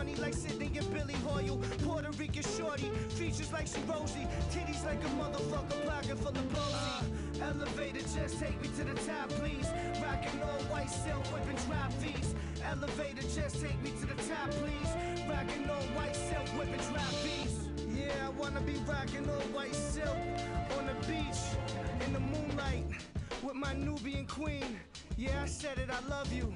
Barney like Sidney and Billy Hoyle. Puerto Rican shorty, features like she rosy, titties like a motherfucker blocking for the posy. Uh, elevator, just take me to the top, please. Rockin' all white silk, whipping drop fees. Elevator, just take me to the top, please. Rockin' all white silk, whipping drop fees. Yeah, I wanna be rocking all white silk on the beach in the moonlight with my Nubian queen. Yeah, I said it, I love you.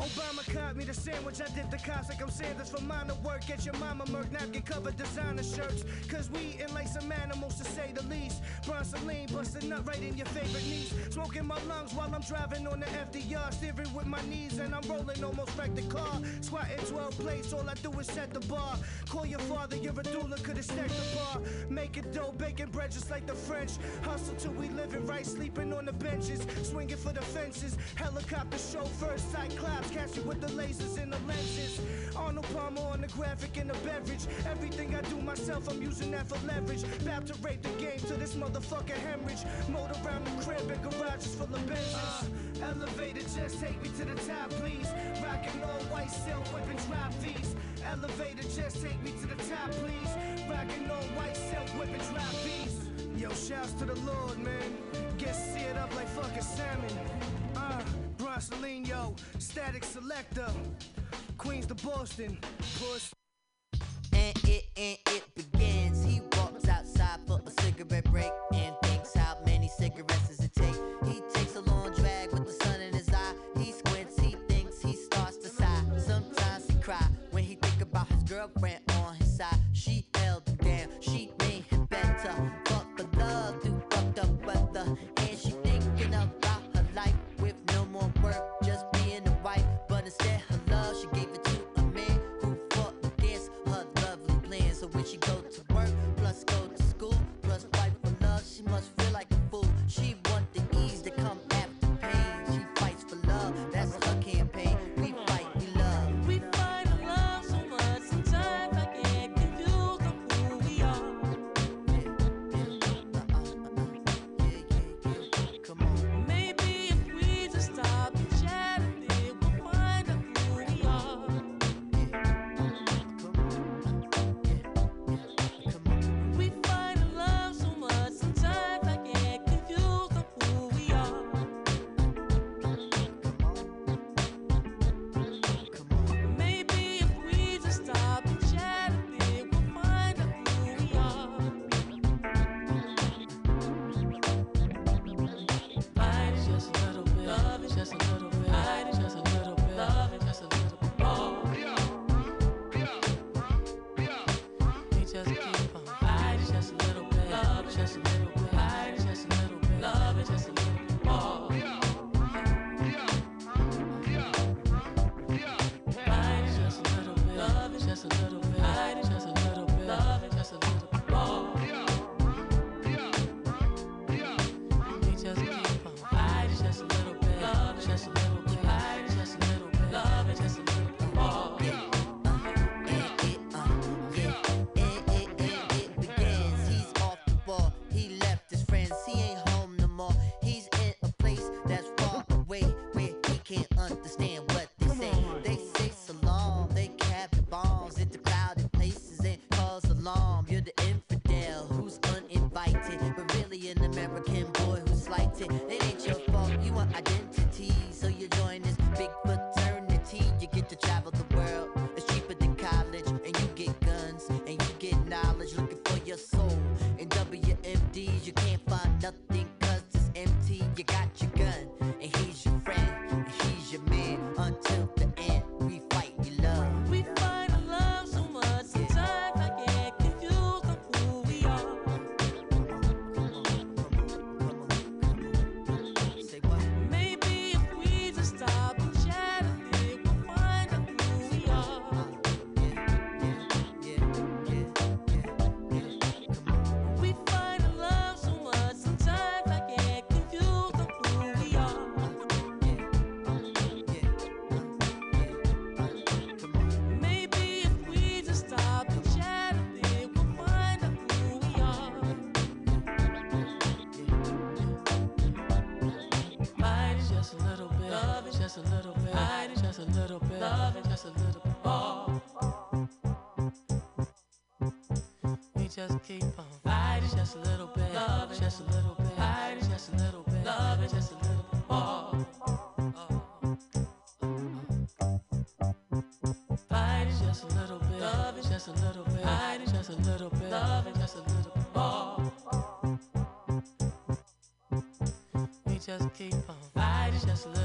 Obama caught me the sandwich. I did the cops like I'm Sanders for minor work. Get your mama murk napkin covered designer shirts. Cause we eatin' like some animals to say the least. Bronzoline bustin' nut right in your favorite niece. Smoking my lungs while I'm driving on the FDR. Steering with my knees and I'm rolling almost wrecked the car. Squatting 12 plates, all I do is set the bar. Call your father, you're a doula, could've stacked the bar. Making dough, baking bread just like the French. Hustle till we living right, sleeping on the benches. Swinging for the fences. Helicopter chauffeurs, cyclops catch you with the lasers and the lenses. Arnold Palmer on the graphic and the beverage. Everything I do myself, I'm using that for leverage. About to rape the game to this motherfucking hemorrhage. Motor around the crib and garages full of Benzes. Uh, elevator, just take me to the top, please. Rockin' all white silk, whipping drop fees. Elevator, just take me to the top, please. Rockin' all white silk, whipping drop fees. Yo, shouts to the Lord, man. Get seared up like fucking salmon. Uh, Yo, static selector. Queens to Boston, push. And it and it begins. Just keep on. Fighting just a little bit, love just a little bit, fighting just a little bit, love just a little bit more. Fighting just a little bit, love just a little bit, fighting just a little bit, love just a little bit more. We just keep on. Fighting just a little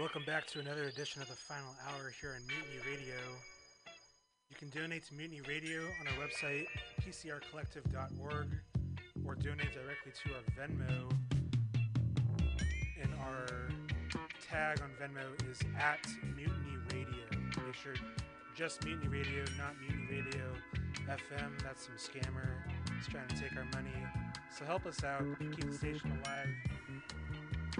Welcome back to another edition of the final hour here on Mutiny Radio. You can donate to Mutiny Radio on our website, pcrcollective.org, or donate directly to our Venmo. And our tag on Venmo is at Mutiny Radio. Make sure just Mutiny Radio, not Mutiny Radio FM. That's some scammer. He's trying to take our money. So help us out, keep the station alive.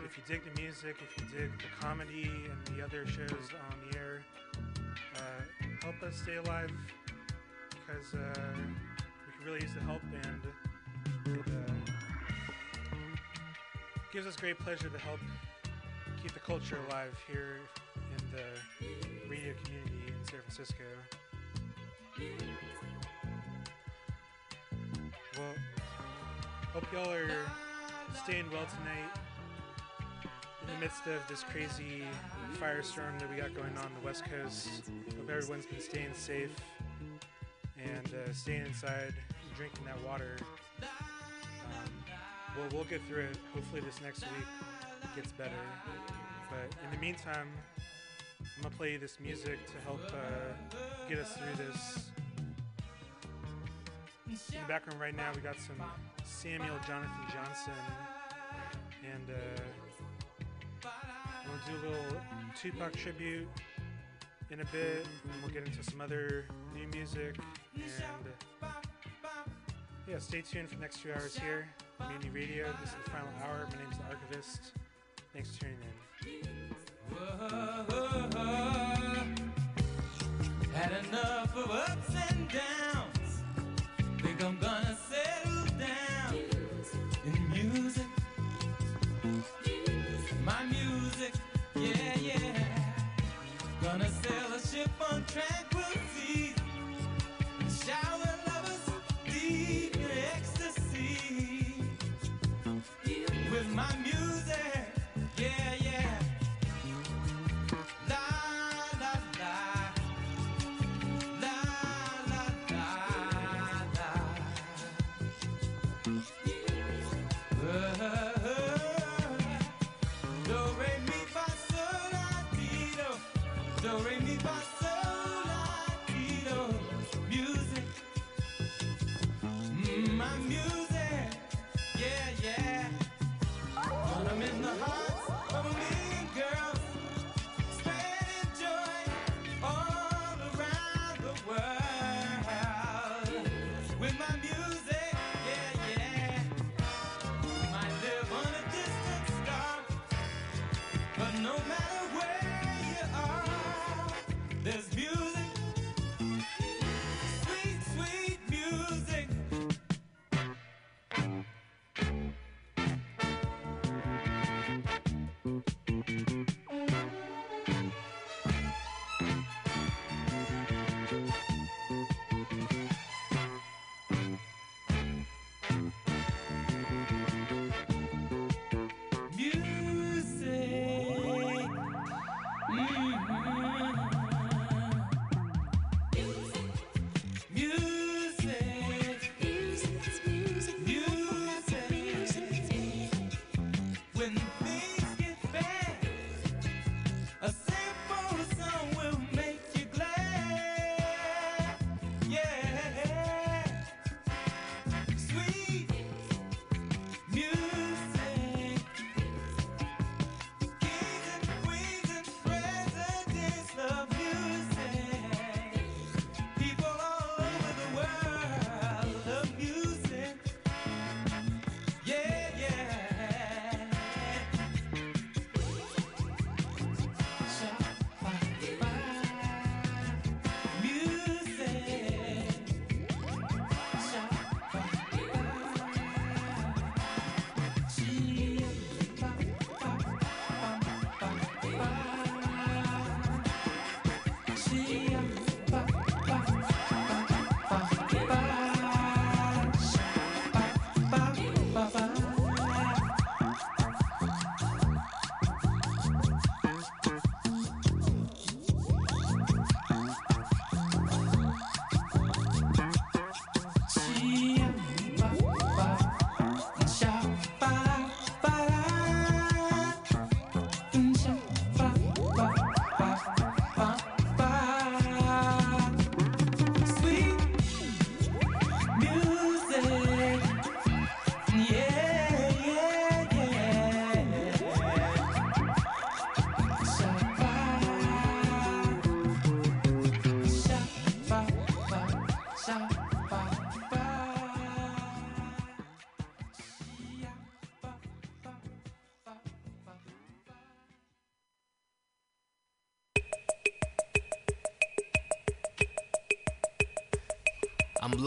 If you dig the music, if you dig the comedy and the other shows on the air, uh, help us stay alive because uh, we can really use the help and it uh, gives us great pleasure to help keep the culture alive here in the radio community in San Francisco. Well, hope y'all are staying well tonight in the midst of this crazy firestorm that we got going on the West Coast. Hope everyone's been staying safe and uh, staying inside, and drinking that water. Um, well, we'll get through it. Hopefully, this next week gets better. But in the meantime, I'm gonna play this music to help uh, get us through this. In the background right now, we got some Samuel Jonathan Johnson and. Uh, Do a little Tupac tribute in a bit, and we'll get into some other new music. And uh, yeah, stay tuned for the next few hours here. Mutiny Radio. This is the final hour. My name is the Archivist. Thanks for tuning in. Had enough of ups and downs. Think I'm gonna settle sail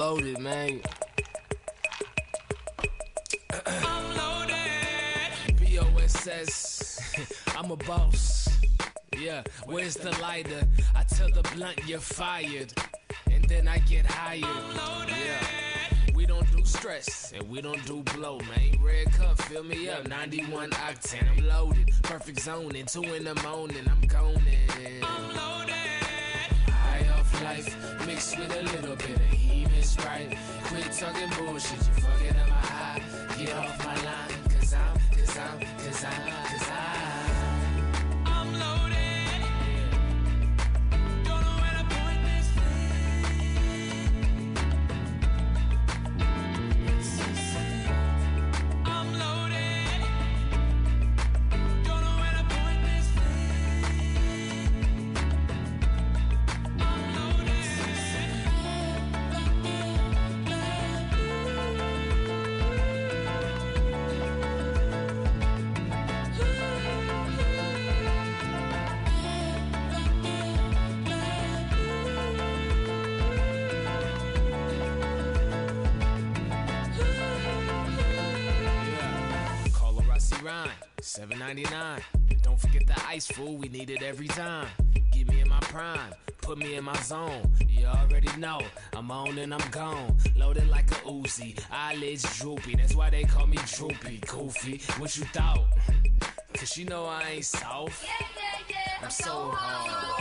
loaded, man. I'm loaded. BOSS. I'm a boss. Yeah, where's the lighter? I tell the blunt you're fired. And then I get hired. Yeah. We don't do stress and we don't do blow, man. Red cup, fill me up, 91 octane. I'm loaded, perfect zone. In two in the morning, I'm going. I'm loaded. High off life, mixed with a little bit of sprite. Quit talking bullshit, fool, we need it every time. Get me in my prime, put me in my zone. You already know, I'm on and I'm gone. Loaded like a Uzi, eyelids droopy. That's why they call me Droopy. Goofy, what you thought? Cause you know I ain't soft. I'm so hard.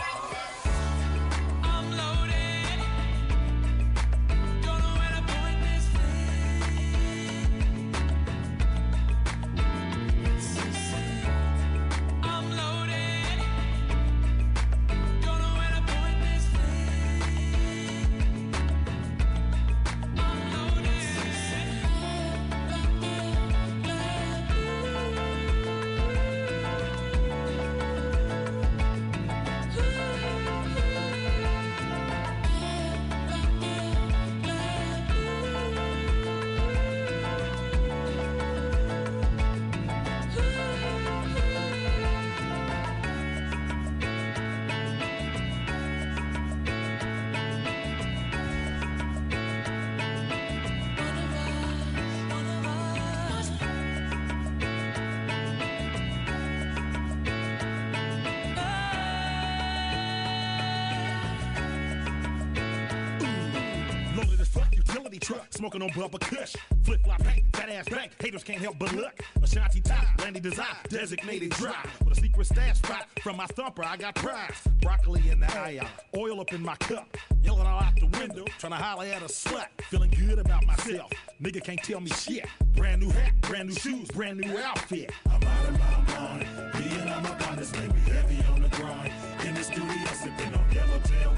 Smoking on Bubba Kush. Flip flop paint, fat ass bank, haters can't help but look. Ashanti top, Landy design, designated dry. With a secret stash spot from my thumper, I got prize. Broccoli in the aisle, uh, oil up in my cup. Yelling all out the window, trying to holler at a slut. Feeling good about myself, nigga can't tell me shit. Brand new hat, brand new shoes, brand new outfit. I'm out of my mind, being on my bond, this we heavy on the grind. In the studio, sipping on yellowtail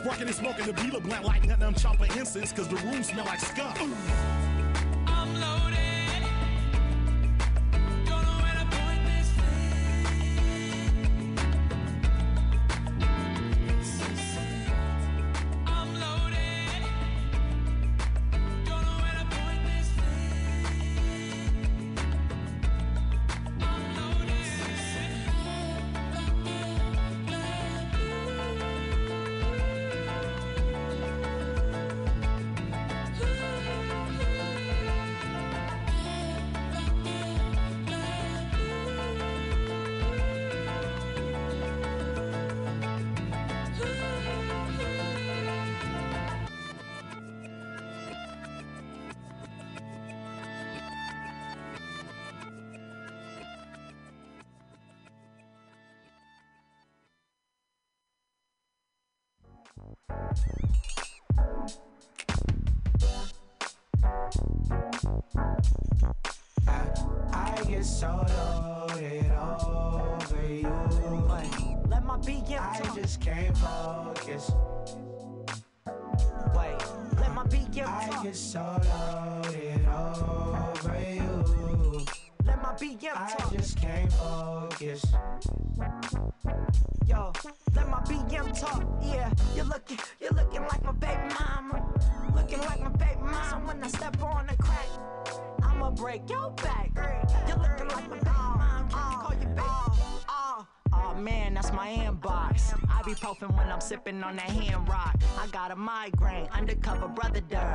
Sparking and smoking the beetle blunt like nothing I'm chopping incense, cause the room smell like skunk. I'm on hand rock. I got a migraine, undercover brother done.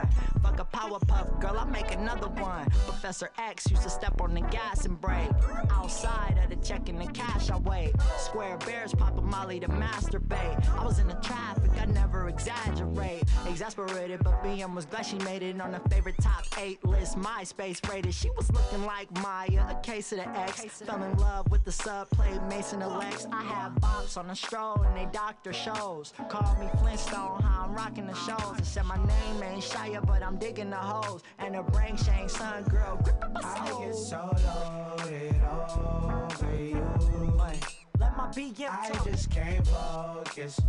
Fuck a power puff, girl, I make another one. Professor X used to step on the gas and brake. Outside of the checking the cash, I wait. Square bears a molly to masturbate. I was in the traffic, I never exaggerate. Exasperated, but BM was glad she made it on the favorite top eight list. MySpace rated. She was looking like Maya, a case of the X. Fell in love with the sub, played Mason Alex. I have bops on the stroll and they doctor shows. Call me Flintstone, how I'm rocking the shows. And said my name ain't Shia, but I'm digging the hoes. And her brain shame, son, girl, grip up my I get so loaded over you. Let my BM I talk. just can't focus.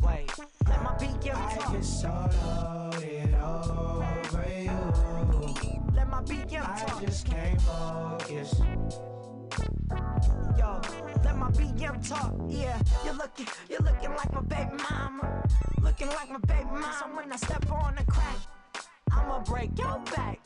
Wait, let my BM I talk. get so loaded over you. Let my BM I talk. just can't focus. Yo, let my BM talk. Yeah, you're looking, you're looking like my baby mama. Looking like my baby mama. So when I step on the crack, I'ma break your back.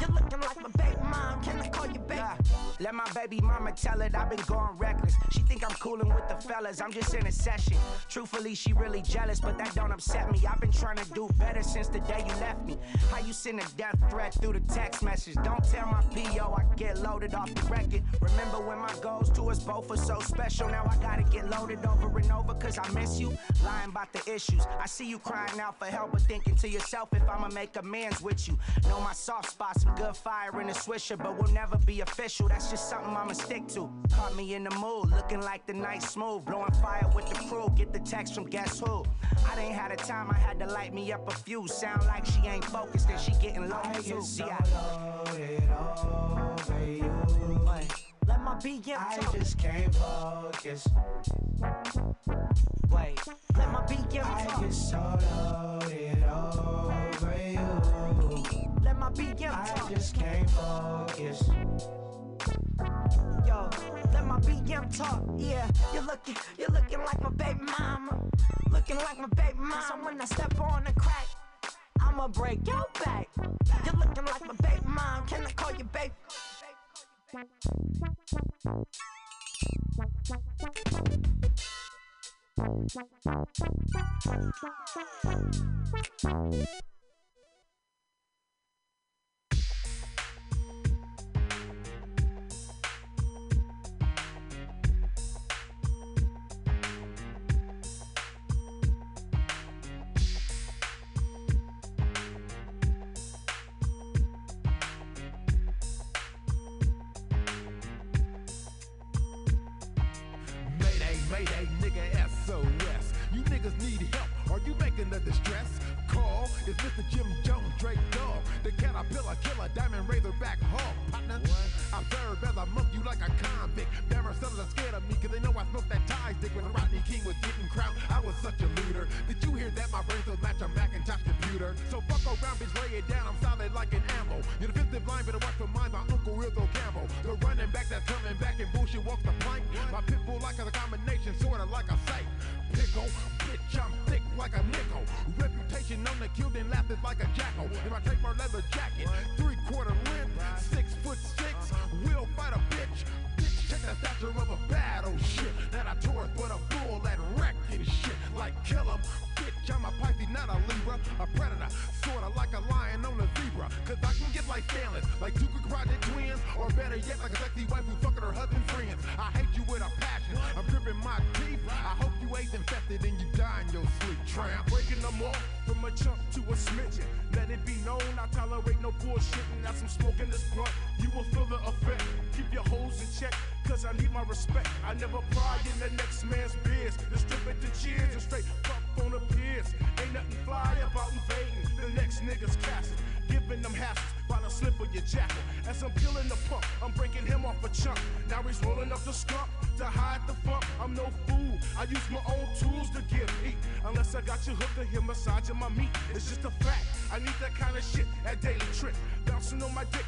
You're looking like my baby mom. Can I call you baby? Yeah. Let my baby mama tell it I've been going reckless. She think I'm coolin' with the fellas, I'm just in a session. Truthfully, she really jealous, but that don't upset me. I've been trying to do better since the day you left me. How you send a death threat through the text message? Don't tell my PO I get loaded off the record. Remember when my goals to us both were so special? Now I gotta get loaded over and over cause I miss you. Lying about the issues. I see you crying out for help, but thinking to yourself if I'ma make amends with you. Know my soft spots, some good fire in the swisher, but we'll never be official. That's just something I'ma stick to. Caught me in the mood, looking like the night smooth, blowing fire with the crew. Get the text from guess who? I didn't have the time, I had to light me up a few. Sound like she ain't focused and she getting low I too. get so Yeah. loaded over you. Wait, let my BM I talk. just can't focus. Wait, let my BM talk. I get so loaded over you. Let my BM I just can't focus. Yo, let my BM talk. Yeah, you're looking, you're looking like my baby mama. Looking like my baby mama. So when I step on the crack, I'ma break your back. You're looking like my baby mom. Can I call you baby? Mayday, a distress call? It's Mr. Jim Jones, Drake Dog, the caterpillar killer, diamond razorback hog, partner. I serve as a monk, you like a convict. Bama sellers are scared of me because they know I smoked that tie stick when Rodney King was getting crowned. I was such a looter. Did you hear that? My brain still match a Macintosh computer. So fuck around, bitch, lay it down. I'm solid like an ammo. Your defensive line better watch for mine. My uncle Rizzo Campbell. The running back that's coming back and bullshit walks the plank. My pit bull like a combination, sorta like a sight. Pickle, bitch, I'm thick like a nickel. Reputation on the kill, then laughed like a jackal. In my trademark leather jacket, three quarter length, six foot six, we will fight a bitch. Bitch, check the stature of a battleship. That I tore but a bull that wrecked and shit. Like kill 'em, bitch, I'm a Pisces, not a Libra. A predator, sorta like a lion on a zebra. Cause I can get like Stanley, like two project twins. Or better yet, like a sexy wife who's fucking her husband's friends. I hate you with a passion. I'm gripping my teeth. I hope you ain't infested and you die in your sleep, tramp. Breaking them off from a chunk to a smidgen. Let it be known I tolerate no bullshitting. Got some smoke in this blunt, you will feel the effect. Keep your hoes in check, cause I need my respect. I never pry in the next man's biz. Just strip it to cheers and straight fuck on the piers. Ain't nothing fly about invading the next nigga's castle. Giving them hassles while I slip of your jacket. As I'm peeling the pump, I'm breaking him off a chunk. Now he's rolling up the skunk to hide the funk. I'm no fool. I use my own tools to give heat. Unless I got you hooked to him massaging my meat. It's just a fact. I need that kind of shit at daily trip. Bouncing on my dick,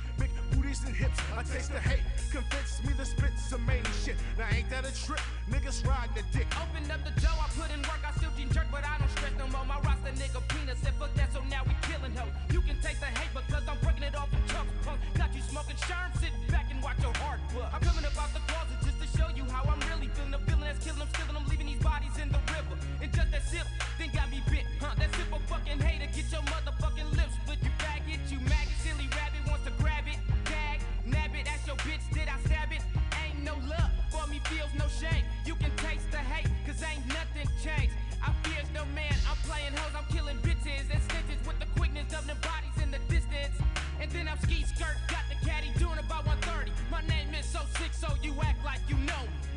booties and hips. I taste the hate, convince me the spit's some main shit. Now ain't that a trip? Niggas riding the dick. Open up the dough, I put in work, I still can jerk, but I don't stress no more. My roster nigga penis said fuck that, so now we killing her. You can take the hate because I'm breaking it off from tough punk. Got you smoking sherm, sit back and watch your heart buck. I'm coming up out the closet just to show you how I'm really feeling. The feeling that's killing, I'm stealing, I'm leaving these bodies in the river. And just that sip, then got me bit, huh? That sip of fucking hater, get your mother constant change. I fear no man, I'm playing hoes, I'm killing bitches and snitches with the quickness of them bodies in the distance. And then I'm ski skirt, got the caddy doing about 130. My name is so sick, so you act like you know me.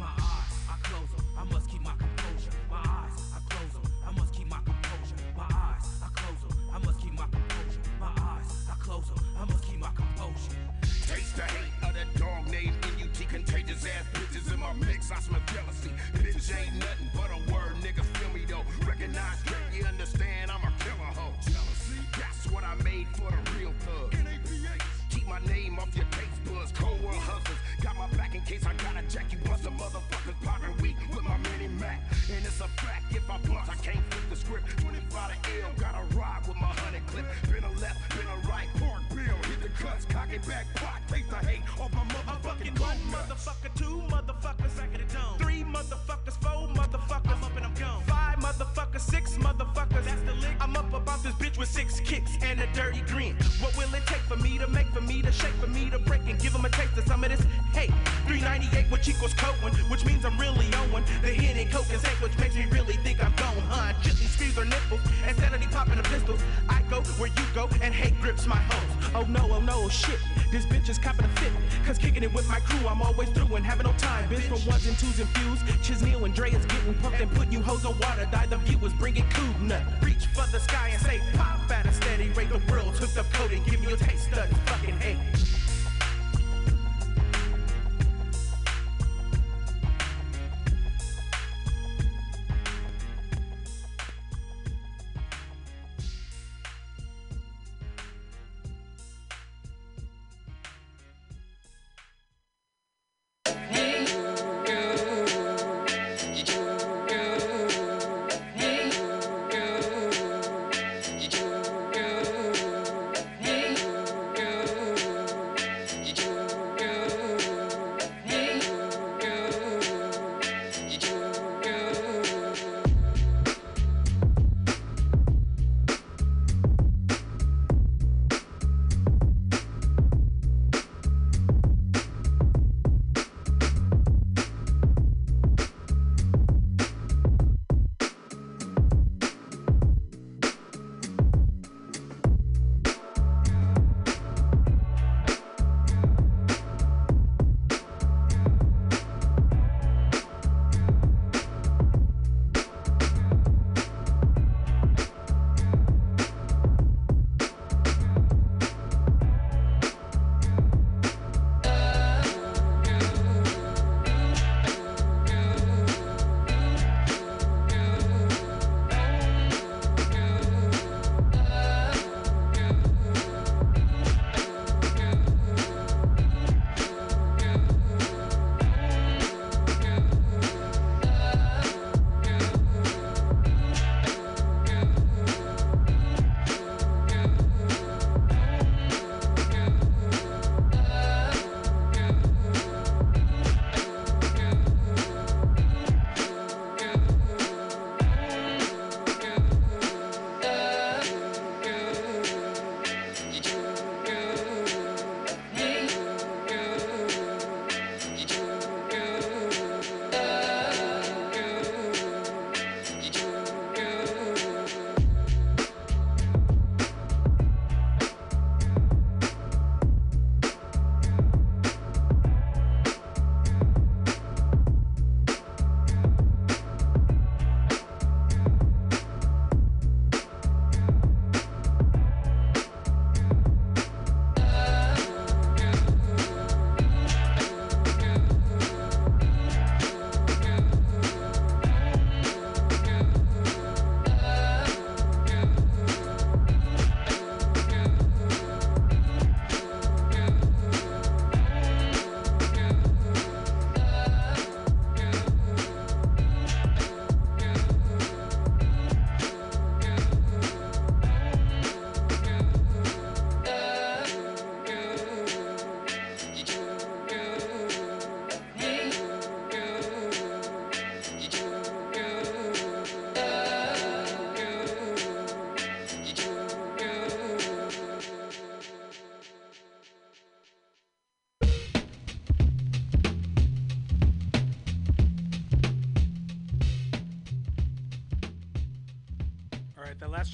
ones and twos infused. Chisney and Dre is getting pumped and put you hoes on water. Die the viewers, bring it cool.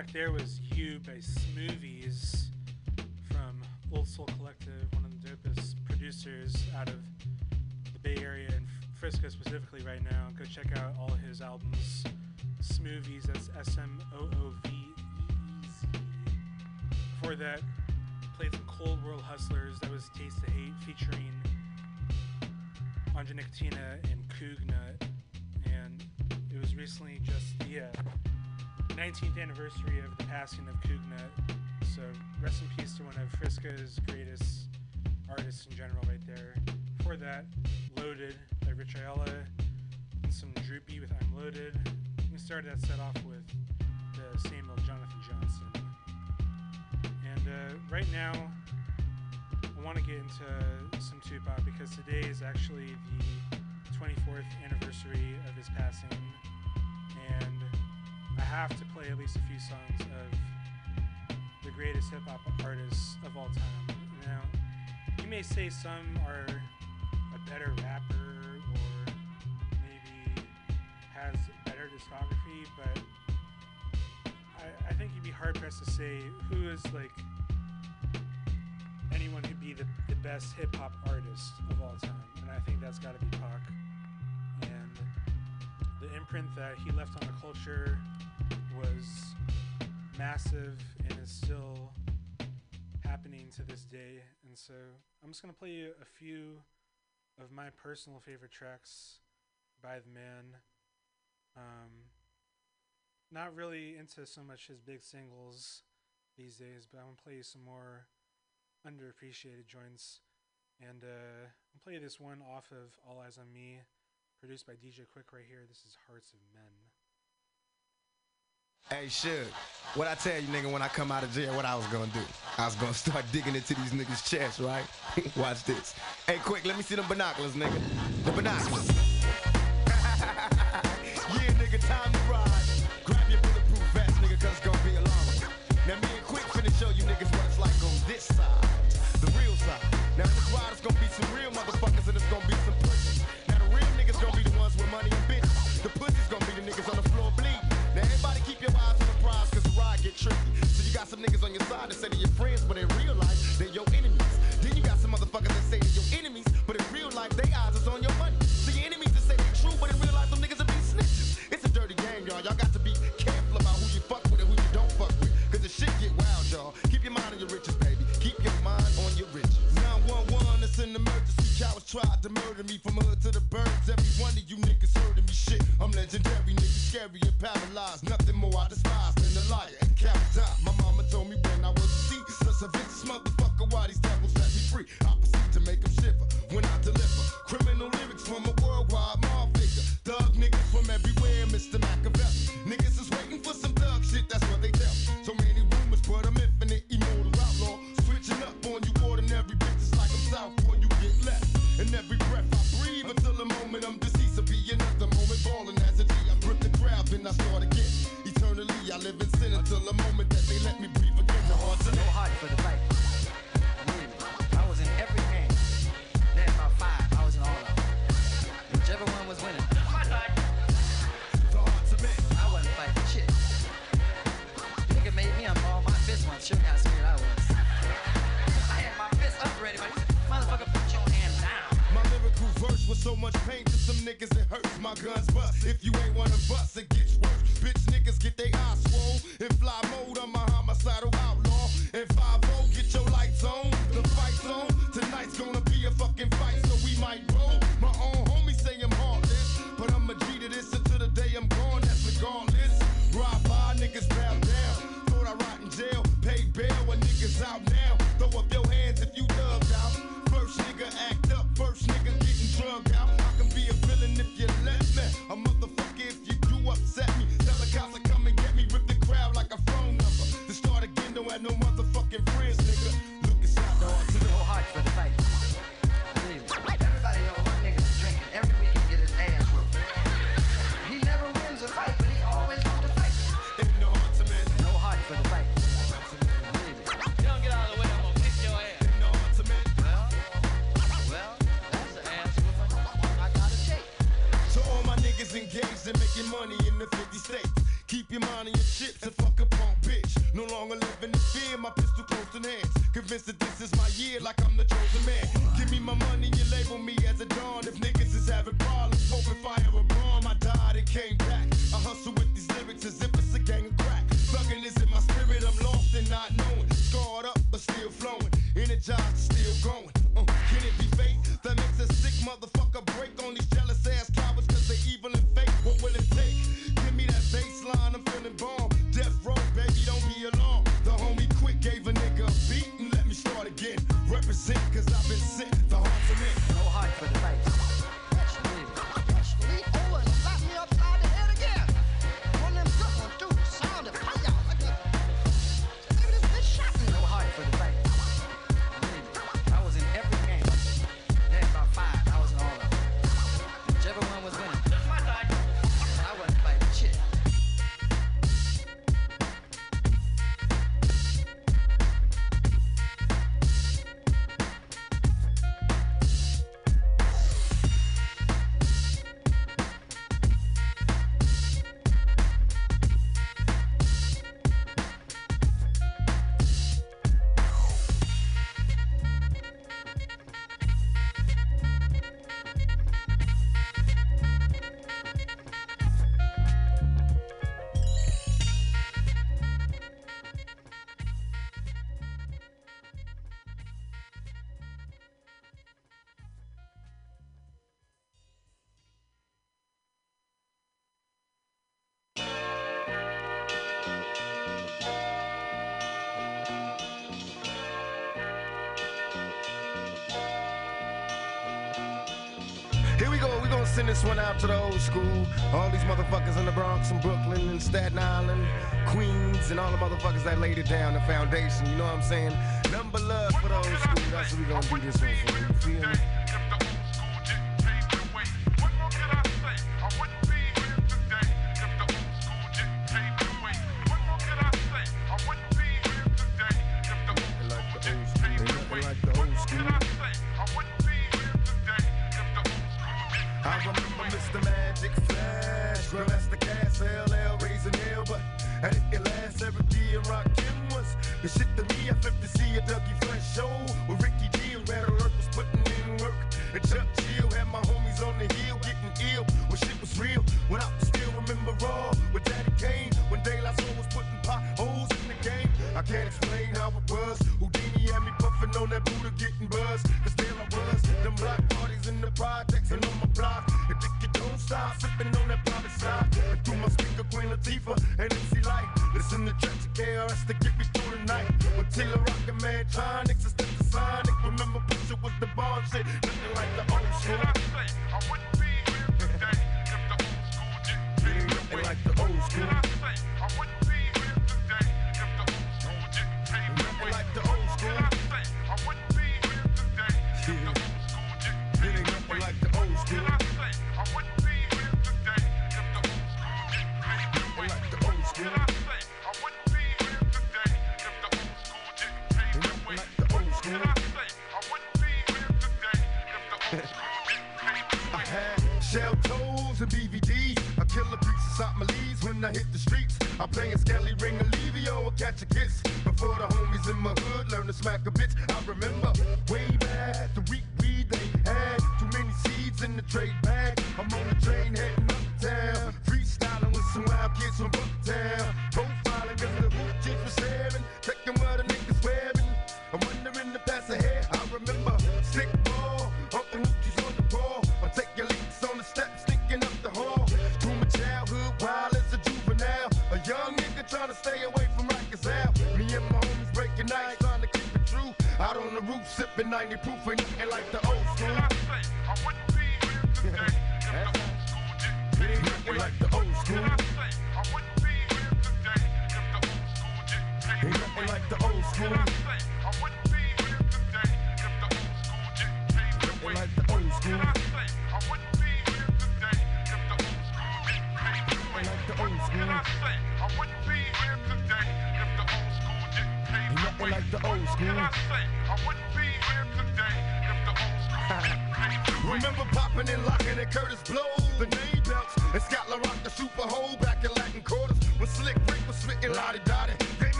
not clear was 19th anniversary of the passing of Cougnut. So rest in peace to one of Frisco's greatest artists in general, right there. Before that, Loaded by Rich Ayala, and some Droopy with I'm Loaded. We started that set off with the Samuel Jonathan Johnson. And uh, right now, I want to get into some Tupac because today is actually the 24th anniversary of his passing, and I have to play at least a few songs of the greatest hip hop artists of all time. Now, you may say some are a better rapper or maybe has better discography, but I, I think you'd be hard pressed to say who is like anyone who'd be the, the best hip hop artist of all time. And I think that's got to be Pac. The imprint that he left on the culture was massive and is still happening to this day. And so I'm just going to play you a few of my personal favorite tracks by the man. Um, not really into so much his big singles these days, but I'm going to play you some more underappreciated joints. And uh, I'll play this one off of All Eyez on Me, produced by DJ Quik right here. This is Hearts of Men. Hey, Suge, what I tell you, nigga, when I come out of jail, what I was gonna do? I was gonna start digging into these niggas' chests, right? Watch this. Hey, quick, let me see them binoculars, nigga. The binoculars. yeah, nigga, time to ride. Grab your bulletproof vest, nigga, cause it's gonna be a long one. Now, me and Quik finna show you niggas what it's like on this side, the real side. Now, this ride, it's gonna be some real motherfuckers and it's gonna be some tricky. So you got some niggas on your side that say they're your friends, but in real life, they're your enemies. Then you got some motherfuckers that say they're your enemies, but in real life, they eyes is on your money. So your enemies that say they true, but in real life, them niggas will be snitches. It's a dirty game, y'all. Y'all got to be careful about who you fuck with and who you don't fuck with. Cause the shit get wild, y'all. Keep your mind on your riches, baby. Keep your mind on your riches. 911, it's an emergency. Cowards tried to murder me from hood to the birds. Every one of you niggas heard of me. Shit, I'm legendary, nigga, scary and paralyzed. Nothing more I despise than a liar send this one out to the old school. All these motherfuckers in the Bronx and Brooklyn and Staten Island, Queens, and all the motherfuckers that laid it down, the foundation. You know what I'm saying? Number love for the old school. That's what we gonna do this one for. You feel me?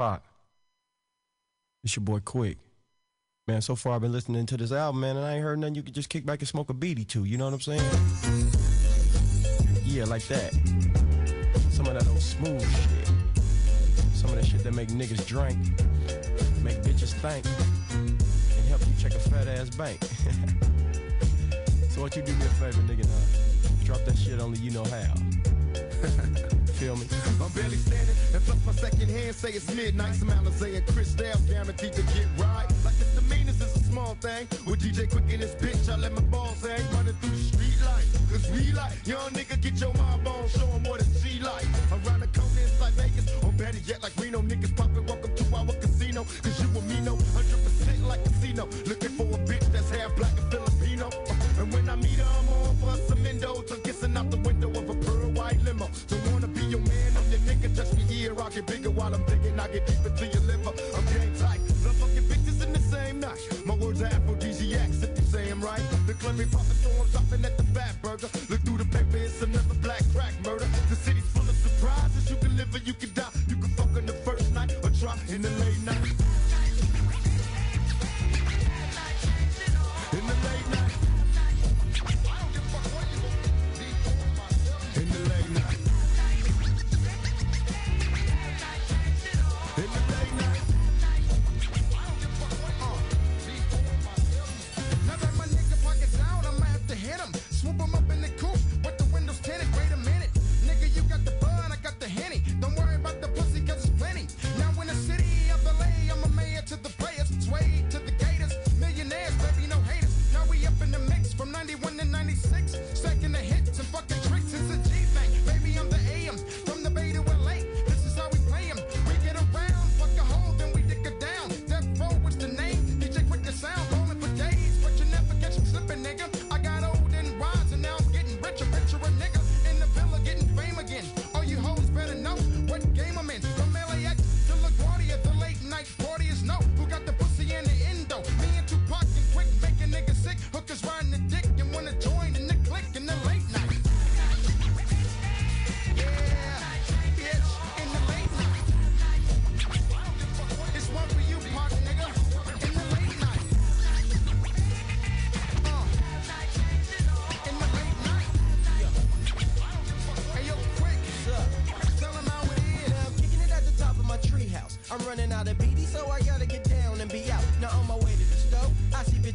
Pot. It's your boy Quik. Man, so far I've been listening to this album, man, and I ain't heard nothing you could just kick back and smoke a beady to. You know what I'm saying? Yeah, like that. Some of that old smooth shit. Some of that shit that make niggas drink, make bitches think, and help you check a fat ass bank. so what you do me a favor, nigga, now? Drop that shit only you know how. feel me? I'm barely standing, and plus my second hand say it's midnight. Some Alizé and Cristal guaranteed to get right. Like it's the meanest, a small thing. With DJ Quik in this bitch, I let my balls hang. Running through the street lights, cause we like young nigga, get your mind on, show them what it's G like. Around the corner, inside like Vegas, or better yet, like Reno. Niggas poppin', welcome to our casino, cause you and me know 100% like casino. Looking for a bitch that's half black and rocket bigger while I'm thinking I get deeper to your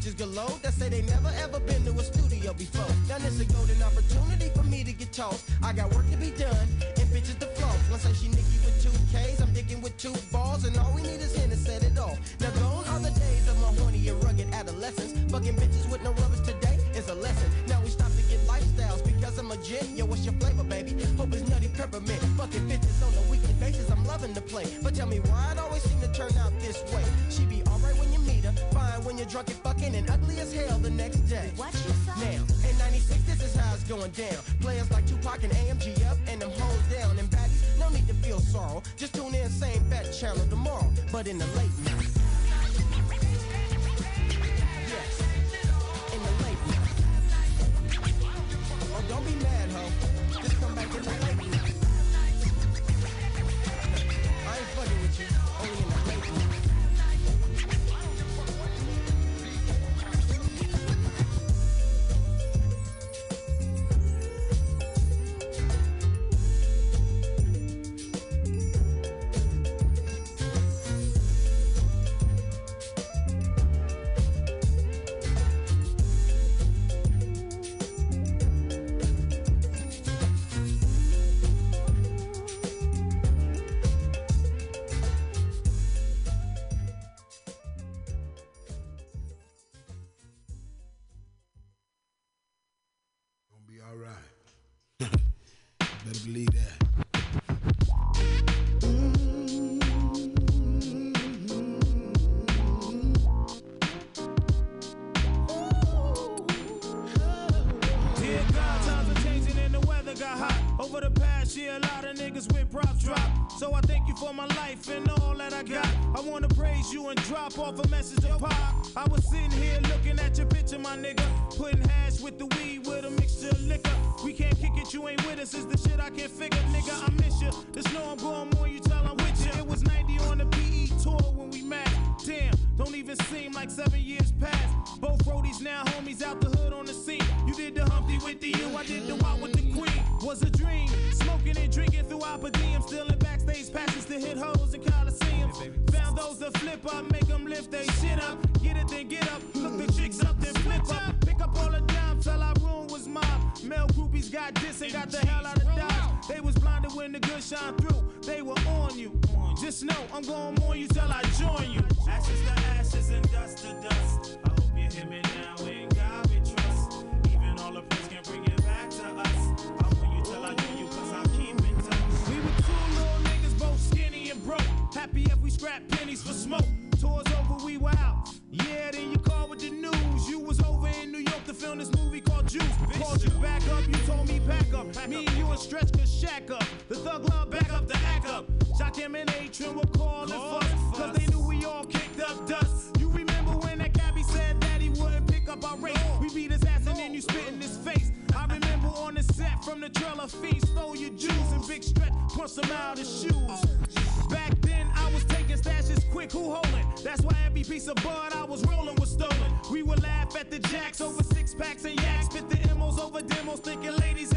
Bitches galore that say they never ever been to a studio before. Now this a golden opportunity for me to get tossed. I got work to be done and bitches to floss. One say she nicky with two K's, I'm digging with two balls, and all we need is him to set it off. Now gone are the days of my horny and rugged adolescence. Fucking bitches with no rubbers today is a lesson. Now we stop to get lifestyles because I'm a gin. Yo, what's your flavor, baby? Hope loving to play. But tell me why it always seem to turn out this way. She be alright when you meet her, fine when you're drunk and fucking, and ugly as hell the next day. What you say? Now, in 96, this is how it's going down. Players like Tupac and AMG up, and them hoes down. And baddies, no need to feel sorrow. Just tune in, same bat channel tomorrow, but in the late night. Yes, in the late night. Oh, don't be mad, ho. Just come back in the late night. I ain't fucking with stacks of yaks, spit the M's over demos, thinking ladies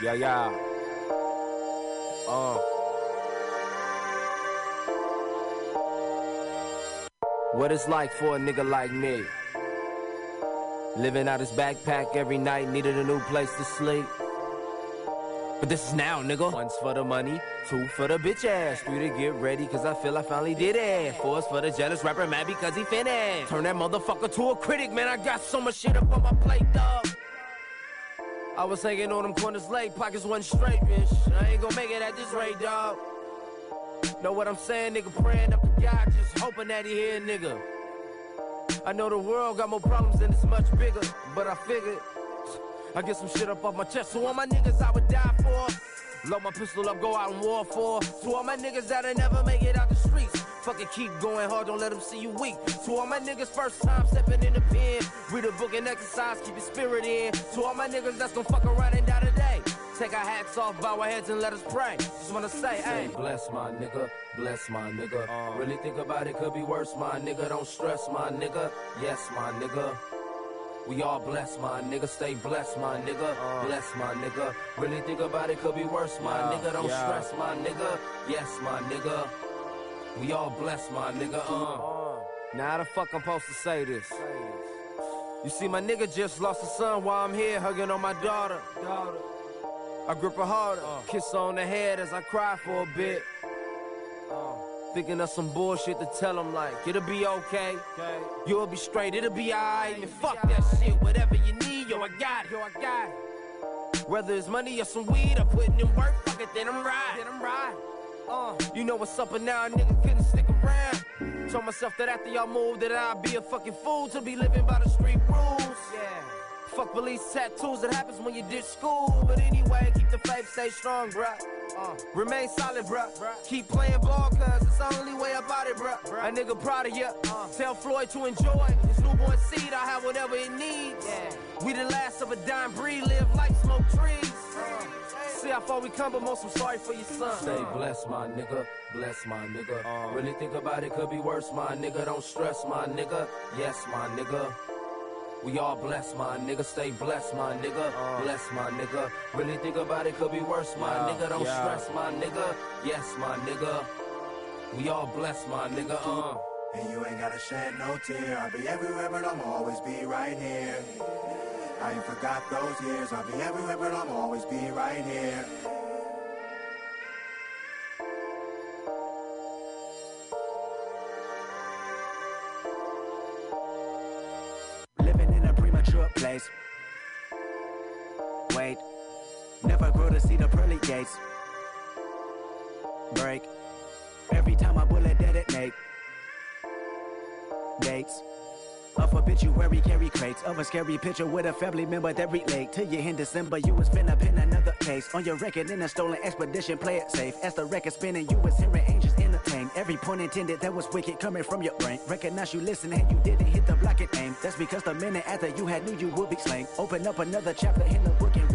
Yeah, yeah. Uh. What it's like for a nigga like me. Living out his backpack every night, needed a new place to sleep. But this is now, nigga. One's for the money, two for the bitch ass, three to get ready, cause I feel I finally did it. Four's for the jealous rapper, mad because he finished. Turn that motherfucker to a critic, man. I got so much shit up on my plate, though. I was hanging on them corners late, pockets wasn't straight, bitch. I ain't gonna make it at this rate, dog. Know what I'm saying, nigga? Praying up to God, just hoping that he here, nigga. I know the world got more problems and it's much bigger, but I figured I get some shit up off my chest. So all my niggas I would die for. Load my pistol up, go out and war for. To all my niggas that'll never make it out the streets. Fucking keep going hard, don't let them see you weak. To all my niggas first time stepping in the pen. Read a book and exercise, keep your spirit in. To all my niggas that's gonna fuck around and die today. Take our hats off, bow our heads and let us pray. Just wanna say, hey. Bless my nigga, bless my nigga. Really think about it, could be worse, my nigga. Don't stress, my nigga. Yes, my nigga. We all blessed, my nigga. Stay blessed, my nigga. Uh. Bless my nigga. Really think about it, could be worse, my Yeah, nigga. Don't yeah. stress, my nigga. Yes, my nigga. We all blessed, my nigga. Uh. Now how the fuck I'm supposed to say this? You see, my nigga just lost a son while I'm here hugging on my daughter. I grip her harder, kiss her on the head as I cry for a bit. Thinking of some bullshit to tell him like, it'll be okay. You'll be straight, it'll be alright. Fuck that shit, whatever you need, yo, I got it. Yo, I got it. Whether it's money or some weed or putting in work, fuck it, then I'm right. Then I'm right. Uh, you know what's up, and now a nigga couldn't stick around. Told myself that after y'all moved, that I'd be a fucking fool to be living by the street rules. Yeah. Fuck police tattoos, it happens when you ditch school. But anyway, keep the faith, stay strong, bruh. Uh, remain solid, bruh. Keep playing ball, cause it's the only way about it, bruh. A nigga proud of ya. Tell Floyd to enjoy his newborn seed. I have whatever it needs. We the last of a dying breed, live like smoke trees. See how far we come, but most I'm sorry for your son. Stay blessed, my nigga. Bless my nigga. Really think about it, could be worse, my nigga. Don't stress, my nigga. Yes, my nigga. We all blessed, my nigga. Stay blessed, my nigga. Bless my nigga. Really think about it, could be worse, my Yeah, nigga. Don't yeah. stress, my nigga. Yes, my nigga. We all blessed, my nigga. Uh. And you ain't gotta shed no tear. I'll be everywhere, but I'ma always be right here. I ain't forgot those years. I'll be everywhere, but I'ma always be right here. Living in a premature place. Wait, never grow to see the pearly gates. Break. Every time a bullet detonate. Dates. Of obituary carry crates of a scary picture with a family member that relate to you in December. You was finna pin another case on your record in a stolen expedition. Play it safe as the record spinning. You was hearing angels entertain. Every point intended that was wicked coming from your brain. Recognize you listen and you didn't hit the block and aim. That's because the minute after you had knew you would be slain. Open up another chapter in the book and.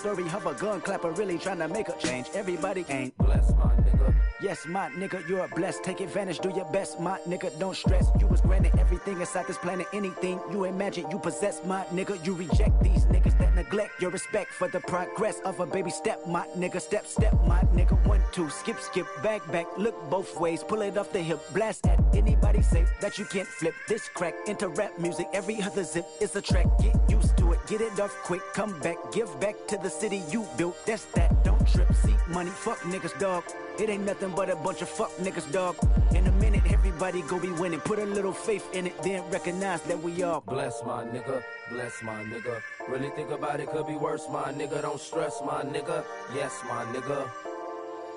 Story a gun clapper really trying to make a change. Everybody ain't blessed, my nigga. Yes, my nigga, you're blessed. Take advantage, do your best, my nigga. Don't stress. You was granted everything inside this planet. Anything you imagine, you possess, my nigga. You reject these niggas that neglect your respect for the progress of a baby step, my nigga. Step, step, my nigga. One, two, skip, skip, back, back. Look both ways, pull it off the hip. Blast at anybody say that you can't flip this crack into rap music. Every other zip is a track. Get used to it, get it off quick. Come back, give back to the city you built. That's that. Don't trip, see money, fuck niggas, dog. It ain't nothing but a bunch of fuck niggas, dog. In a minute, everybody go be winning. Put a little faith in it, then recognize that we all Bless my nigga, bless my nigga. Really think about it, could be worse, my nigga. Don't stress, my nigga. Yes, my nigga.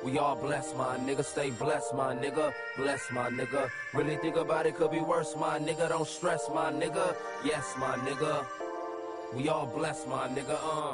We all blessed, my nigga. Stay blessed, my nigga. Bless my nigga. Really think about it, could be worse, my nigga. Don't stress, my nigga. Yes, my nigga. We all blessed, my nigga. Uh.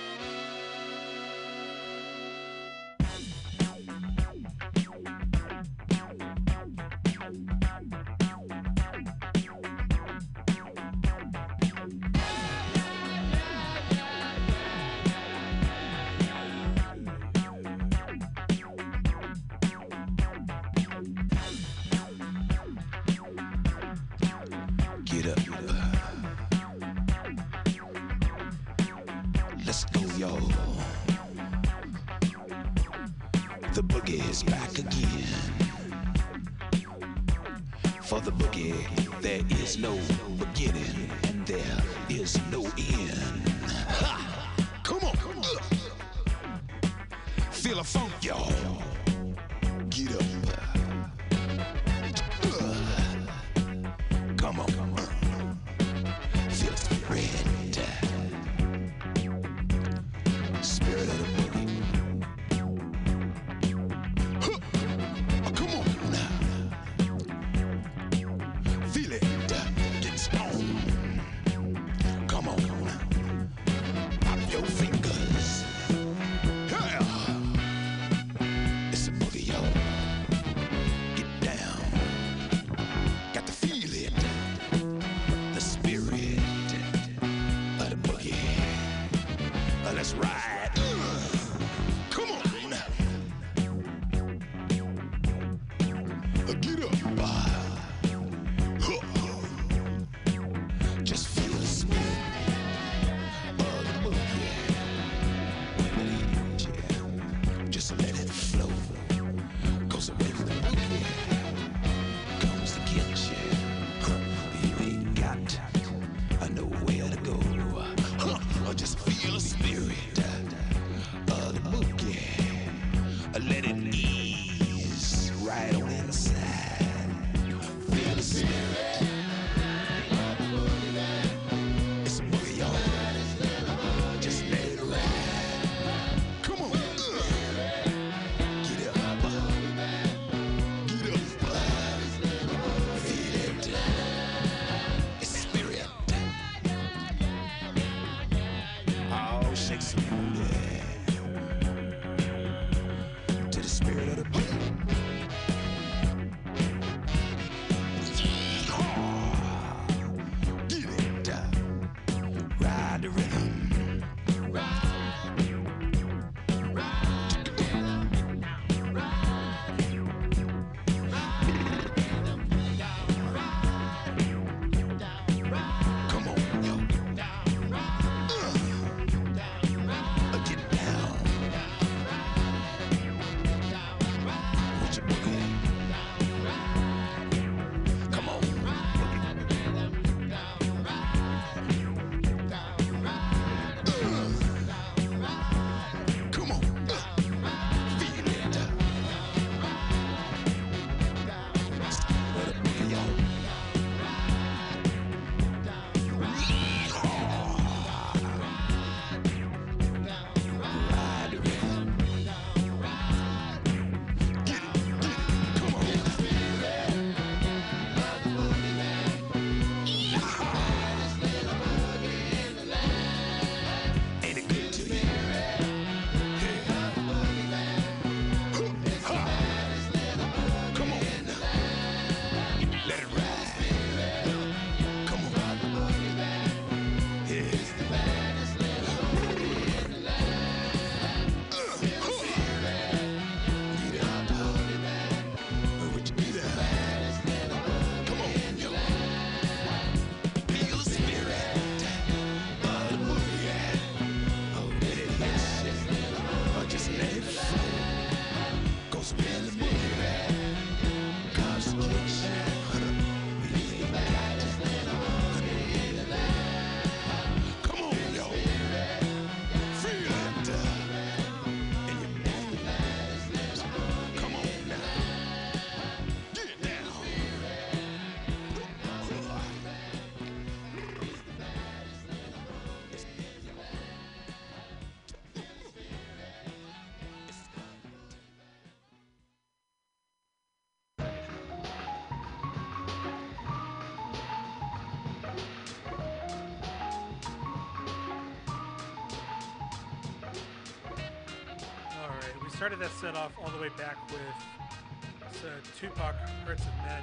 started that set off all the way back with uh, Tupac Hearts of Men.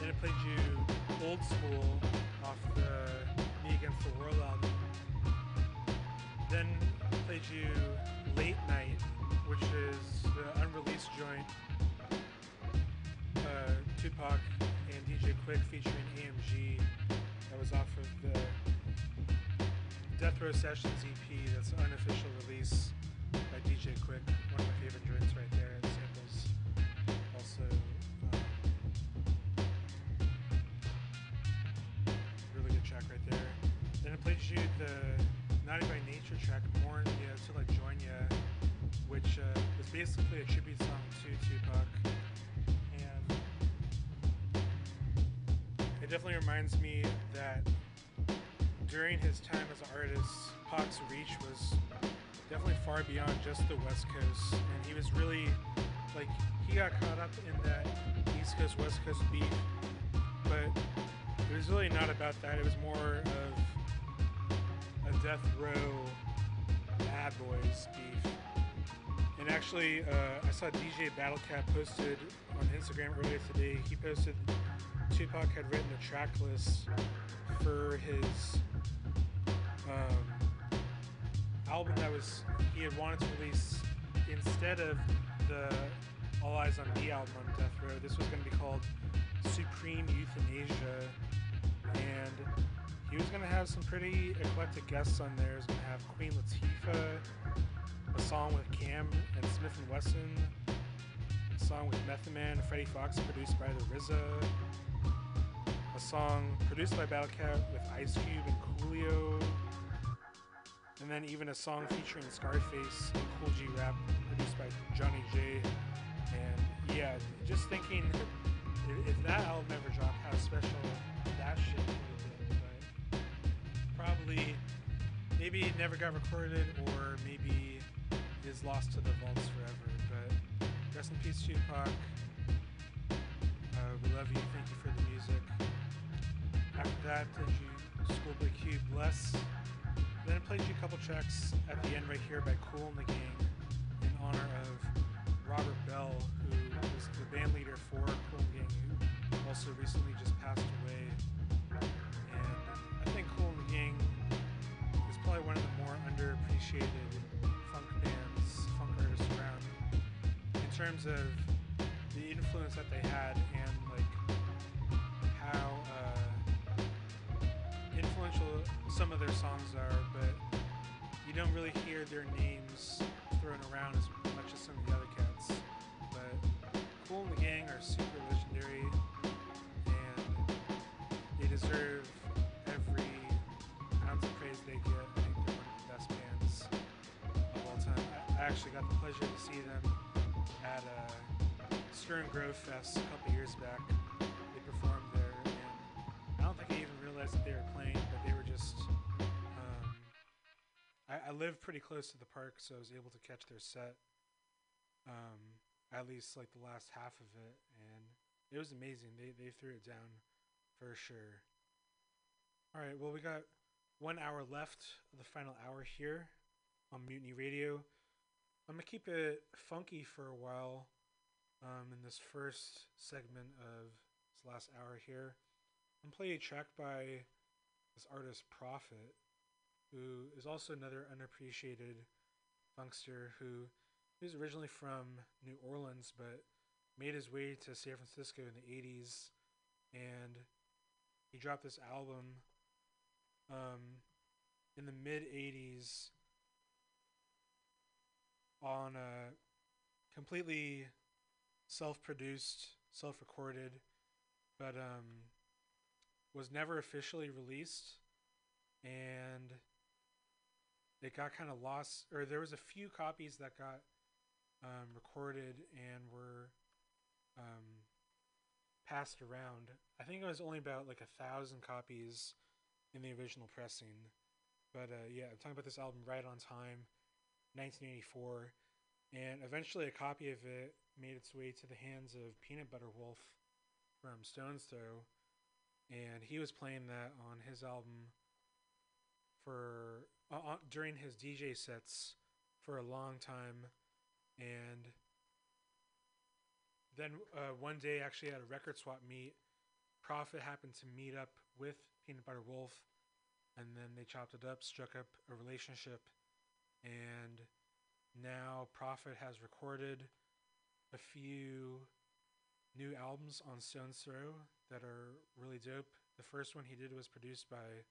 Then I played you Old School off the Me Against the World album. Then I played you Late Night, which is the unreleased joint uh, Tupac and DJ Quik featuring AMG that was off of the Death Row Sessions just the West Coast. And he was really, like, he got caught up in that East Coast, West Coast beef. But it was really not about that. It was more of a death row bad boys beef. And actually, uh, I saw DJ Battlecat posted on Instagram earlier today. He posted Tupac had written a track list for his um, album that was he had wanted to release instead of the All Eyez on Me album on Death Row. This was going to be called Supreme Euthanasia, and he was going to have some pretty eclectic guests on there. He was going to have Queen Latifah, a song with Cam and Smif-N-Wessun, a song with Method Man and Freddie Foxxx, produced by the RZA, a song produced by Battlecat with Ice Cube and Coolio, and then even a song featuring Scarface and Kool G Rap, produced by Johnny J. And yeah, just thinking if, that album ever dropped, how special that shit would have been. But probably, maybe it never got recorded, or maybe is lost to the vaults forever. But rest in peace, Tupac. Uh, we love you. Thank you for the music. After that, did you Schoolboy Q Bless? Then I played you a couple tracks at the end right here by Kool and the Gang in honor of Robert Bell, who was the band leader for Kool and the Gang, who also recently just passed away. And I think Kool and the Gang is probably one of the more underappreciated funk bands, funk artists around in terms of the influence that they had and like how uh, influential some of their songs are, but you don't really hear their names thrown around as much as some of the other cats. But Kool and the Gang are super legendary, and they deserve every ounce of praise they get. I think they're one of the best bands of all time. I, actually got the pleasure to see them at a Stern Grove Fest a couple years back. Don't think I even realized that they were playing, but they were just. Um, I, I live pretty close to the park, so I was able to catch their set. Um, at least like the last half of it, and it was amazing. They they threw it down for sure. All right, well we got one hour left of the final hour here on Mutiny Radio. I'm gonna keep it funky for a while um, in this first segment of this last hour here. I'm gonna play a track by this artist Prophet, who is also another unappreciated funkster who was originally from New Orleans but made his way to San Francisco in the 80s and he dropped this album um, in the mid 80s on a completely self-produced, self-recorded, but um, was never officially released, and it got kind of lost. Or there was a few copies that got um, recorded and were um, passed around. I think it was only about like a thousand copies in the original pressing. But uh, yeah, I'm talking about this album right on time, 1984, and eventually a copy of it made its way to the hands of Peanut Butter Wolf from Stones Throw, and he was playing that on his album for uh, during his DJ sets for a long time, and then uh, one day actually at a record swap meet, Prophet happened to meet up with Peanut Butter Wolf, and then they chopped it up, struck up a relationship, and now Prophet has recorded a few new albums on Stones Throw that are really dope. The first one he did was produced by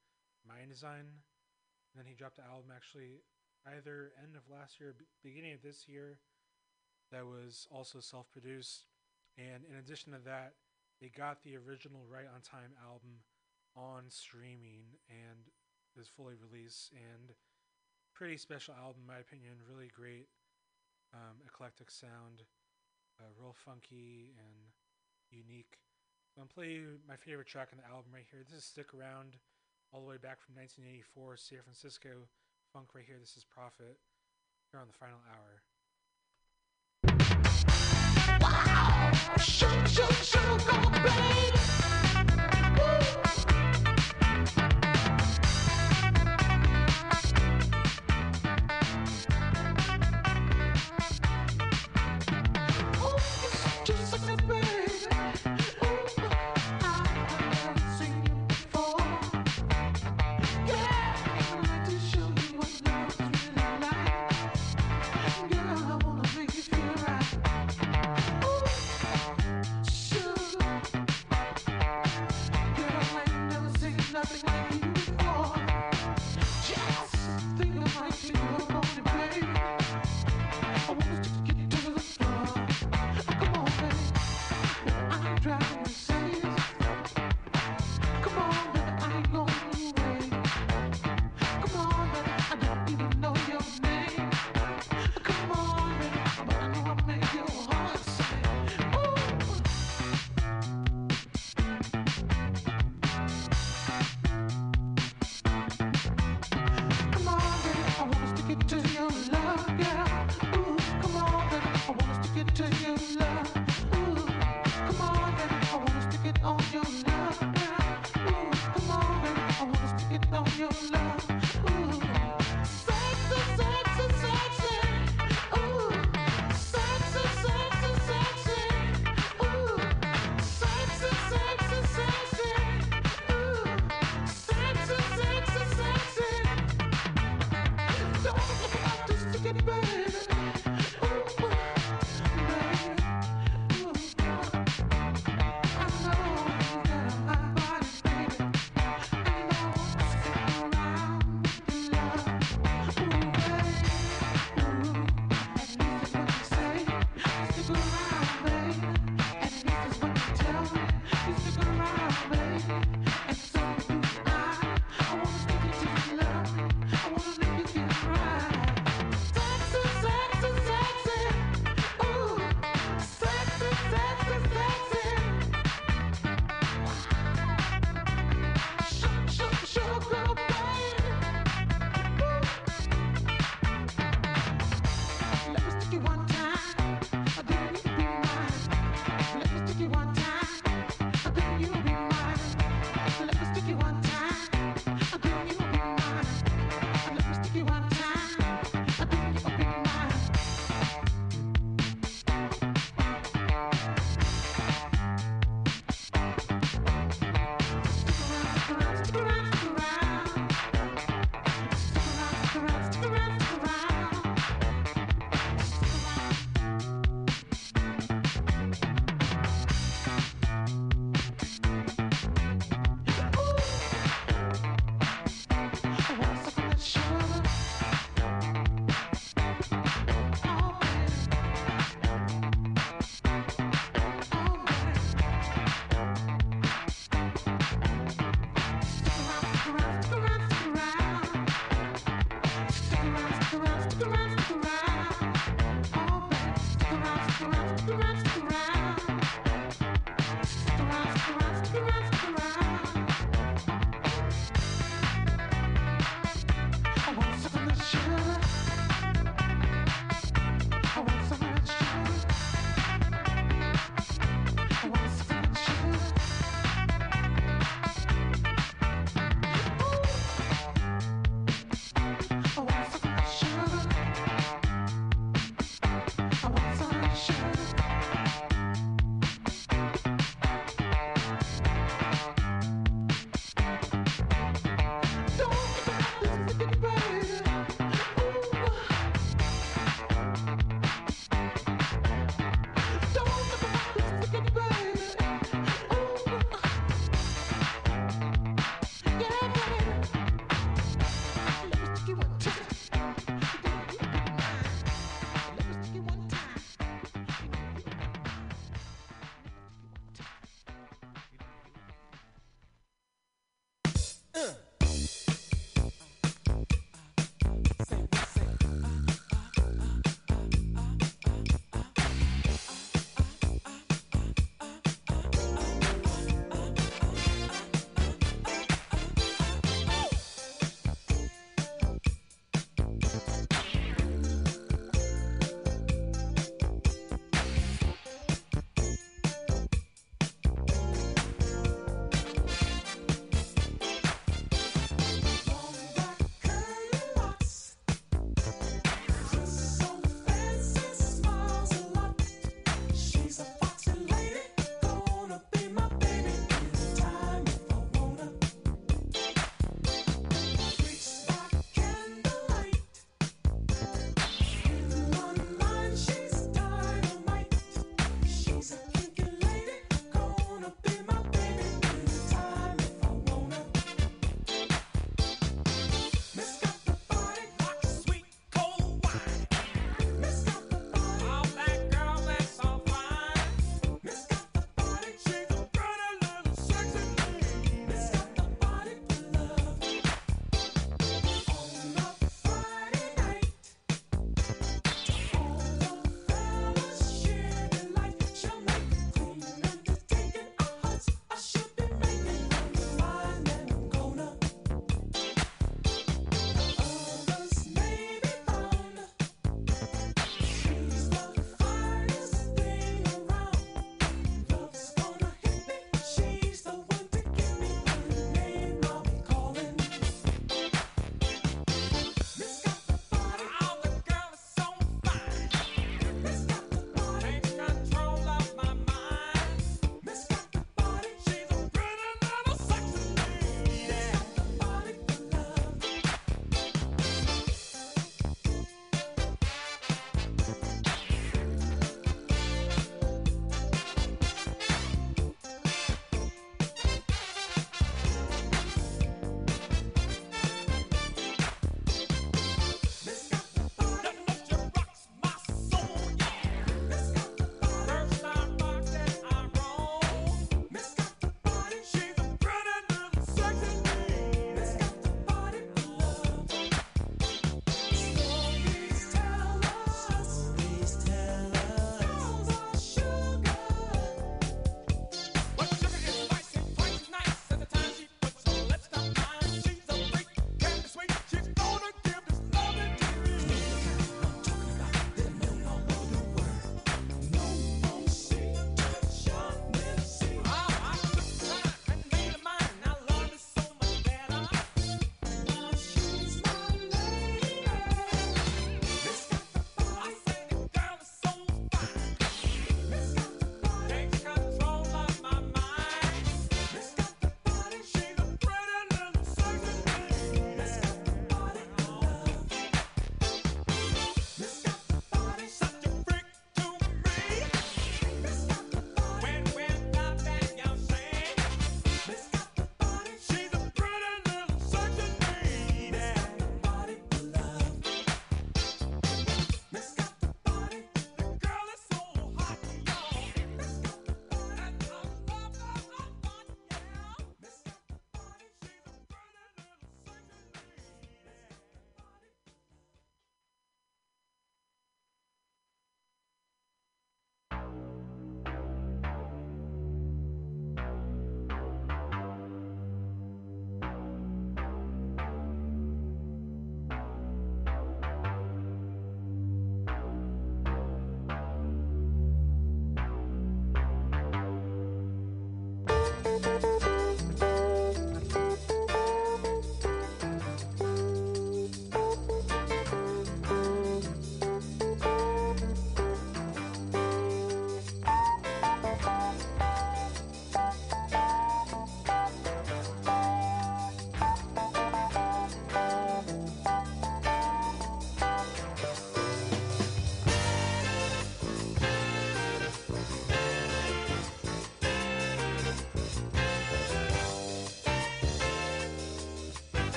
Mind Design. And then he dropped an album actually either end of last year, b- beginning of this year, that was also self produced. And in addition to that, they got the original Right on Time album on streaming and is fully released and pretty special album in my opinion really great um, eclectic sound uh, real funky and unique I'm gonna play my favorite track on the album right here. This is "Stick Around," all the way back from 1984, San Francisco funk right here. This is "Prophet" here on the final hour. Wow! Shoot, shoot, shoot, go, babe. Woo.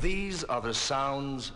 These are the sounds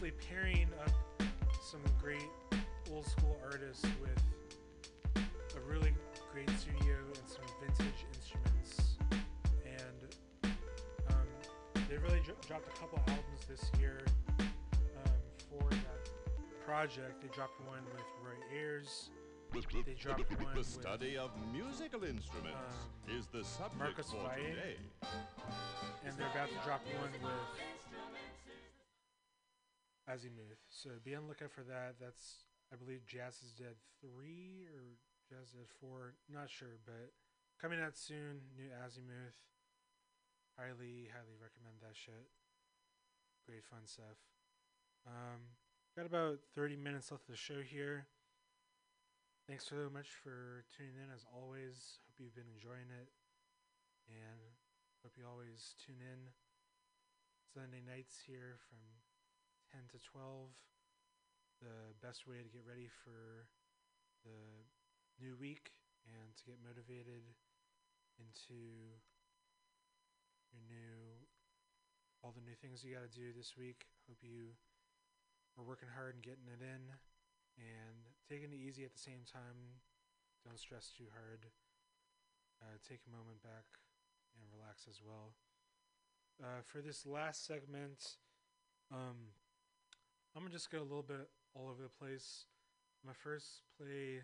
basically pairing up some great old school artists with a really great studio and some vintage instruments. And um, they really dro- dropped a couple albums this year um, for that project. They dropped one with Roy Ayers. They dropped one the with study of musical instruments um, is the subject Marcos for Valle. today. and they're about to drop one with Azimuth. So be on the lookout for that. That's I believe Jazz is Dead three or Jazz is Dead four. Not sure, but coming out soon. New Azimuth. Highly, highly recommend that shit. Great fun stuff. Um, got about 30 minutes left of the show here. Thanks so much for tuning in as always. Hope you've been enjoying it. And hope you always tune in Sunday nights here from 10 to 12. The best way to get ready for the new week and to get motivated into your new all the new things you got to do this week. Hope you are working hard and getting it in and taking it easy at the same time. Don't stress too hard. Uh, take a moment back and relax as well. Uh, for this last segment, um, I'm gonna just go a little bit all over the place. I'm first play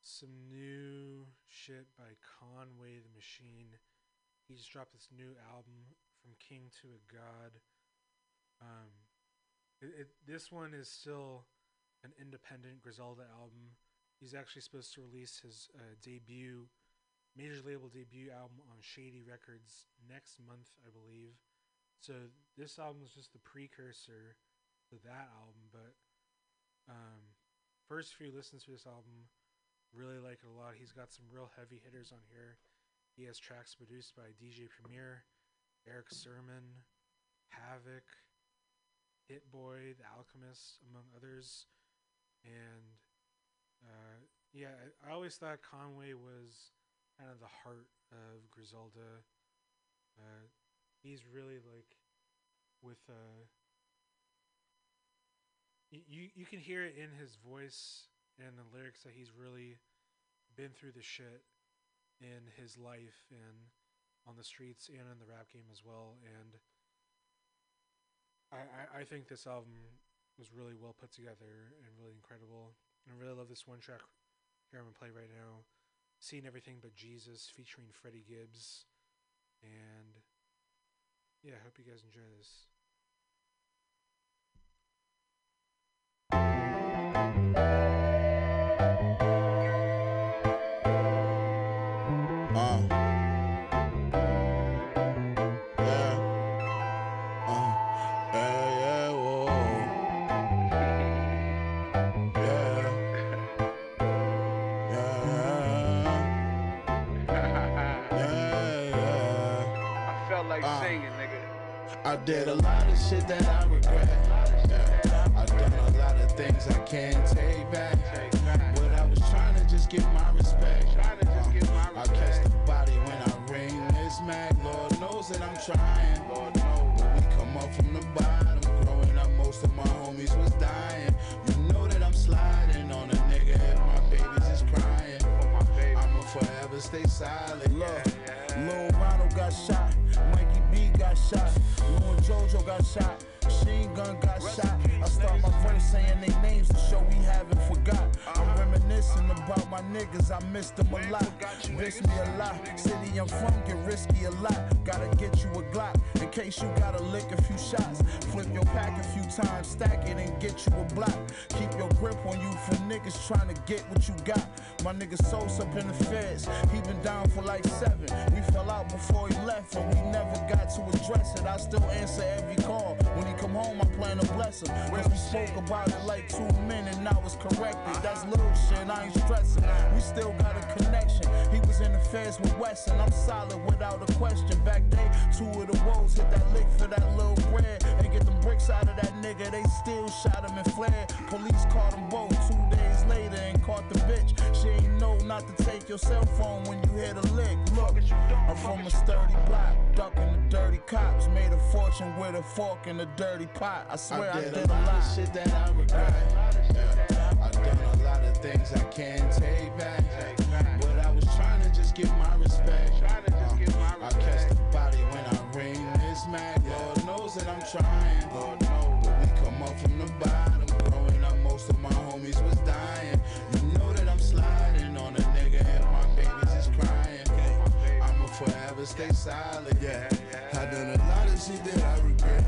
some new shit by Conway the Machine. He just dropped this new album, From King to a God. Um, it, it, this one is still an independent Griselda album. He's actually supposed to release his uh, debut, major label debut album on Shady Records next month, I believe. So this album is just the precursor to that album, but um, first few listens to this album, really like it a lot. He's got some real heavy hitters on here. He has tracks produced by DJ Premier, Erick Sermon, Havoc, Hit Boy, The Alchemist, among others. And uh, yeah, I, I always thought Conway was kind of the heart of Griselda. Uh, he's really like with uh, you you can hear it in his voice and the lyrics that he's really been through the shit in his life and on the streets and in the rap game as well. And I, I, I think this album was really well put together and really incredible. And I really love this one track here I'm gonna play right now. Seeing Everything But Jesus featuring Freddie Gibbs. And yeah, I hope you guys enjoy this. Did a lot of shit that I regret. Yeah. I done a lot of things I can't take back. But I was trying to just get my respect. Uh, I catch the body when I ring this mag. Lord knows that I'm trying. But we come up from the bottom. Growing up, most of my homies was dying. You know that I'm sliding on a nigga if my baby's just crying. I'ma forever stay silent. Look, Lil Ronald got shot. Mikey B got shot. Machine gun got shot. I start my verse saying they names niggas, I missed them a lot. Miss me a lot. City I'm from get risky a lot. Gotta get you a Glock in case you gotta lick a few shots. Flip your pack a few times, stack it and get you a block. Keep your grip on you for niggas trying to get what you got. My nigga Sos up in the feds, he been down for like seven. We fell out before he left and we never got to address it. I still answer every call. When he come home, I plan to bless him. Cause we spoke about it like two men and I was corrected. That's little shit, I ain't stressing. We still got a connection. He was in feds with Wesson. I'm solid without a question. Back day, two of the woes hit that lick for that little bread. And get them bricks out of that nigga. They still shot him and fled. Police caught them both two days later the bitch. She ain't know not to take your cell phone when you hit a lick. Look, I'm from a sturdy block, ducking the dirty cops. Made a fortune with a fork in a dirty pot. I swear I, did, a lot of shit that I regret. Yeah. I done a lot of things I can't take back. But I was trying to just get my stay silent. Yeah, I done a lot of shit that I regret.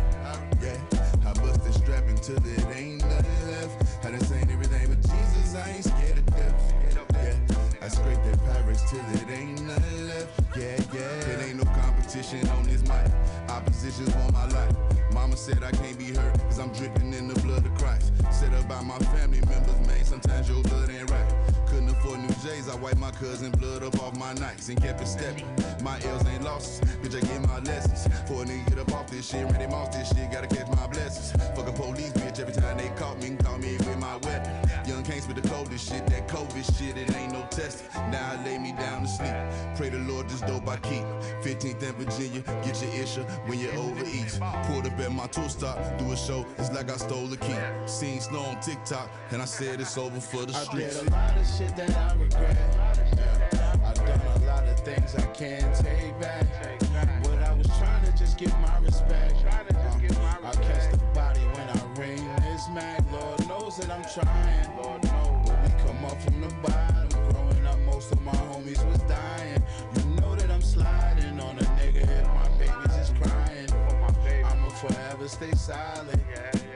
Yeah, I busted strap until there ain't nothing left. I done seen everything but Jesus, I ain't scared of death. Yeah, I scraped that Paris till it ain't nothing left. Yeah, yeah. It ain't no competition on this mic. Opposition's on my life. Said I can't be hurt, cause I'm dripping in the blood of Christ. Said about my family members, man, sometimes your blood ain't right. Couldn't afford new J's, I wiped my cousin blood up off my nights and kept it stepping. My L's ain't losses, bitch, I get my lessons. For a nigga get up off this shit, ready mouse this shit, gotta catch my blessings. Fuck a police, bitch, every time they caught me, call me with my weapon. Young Kings with the coldest shit, that COVID shit, it ain't no testing. Now I lay me down to sleep. Pray the Lord this dope I keep. 15th and Virginia, get your issue when you overeat. Pulled up at my tool stop, do a show, it's like I stole a key. Seen snow on TikTok, and I said it's over for the streets. I did a lot of shit that I regret. I done a lot of things I can't take back. But I was trying to just get my respect. Uh, I catch the body when I ring this mag. Lord knows that I'm trying. Lord stay silent. Feeling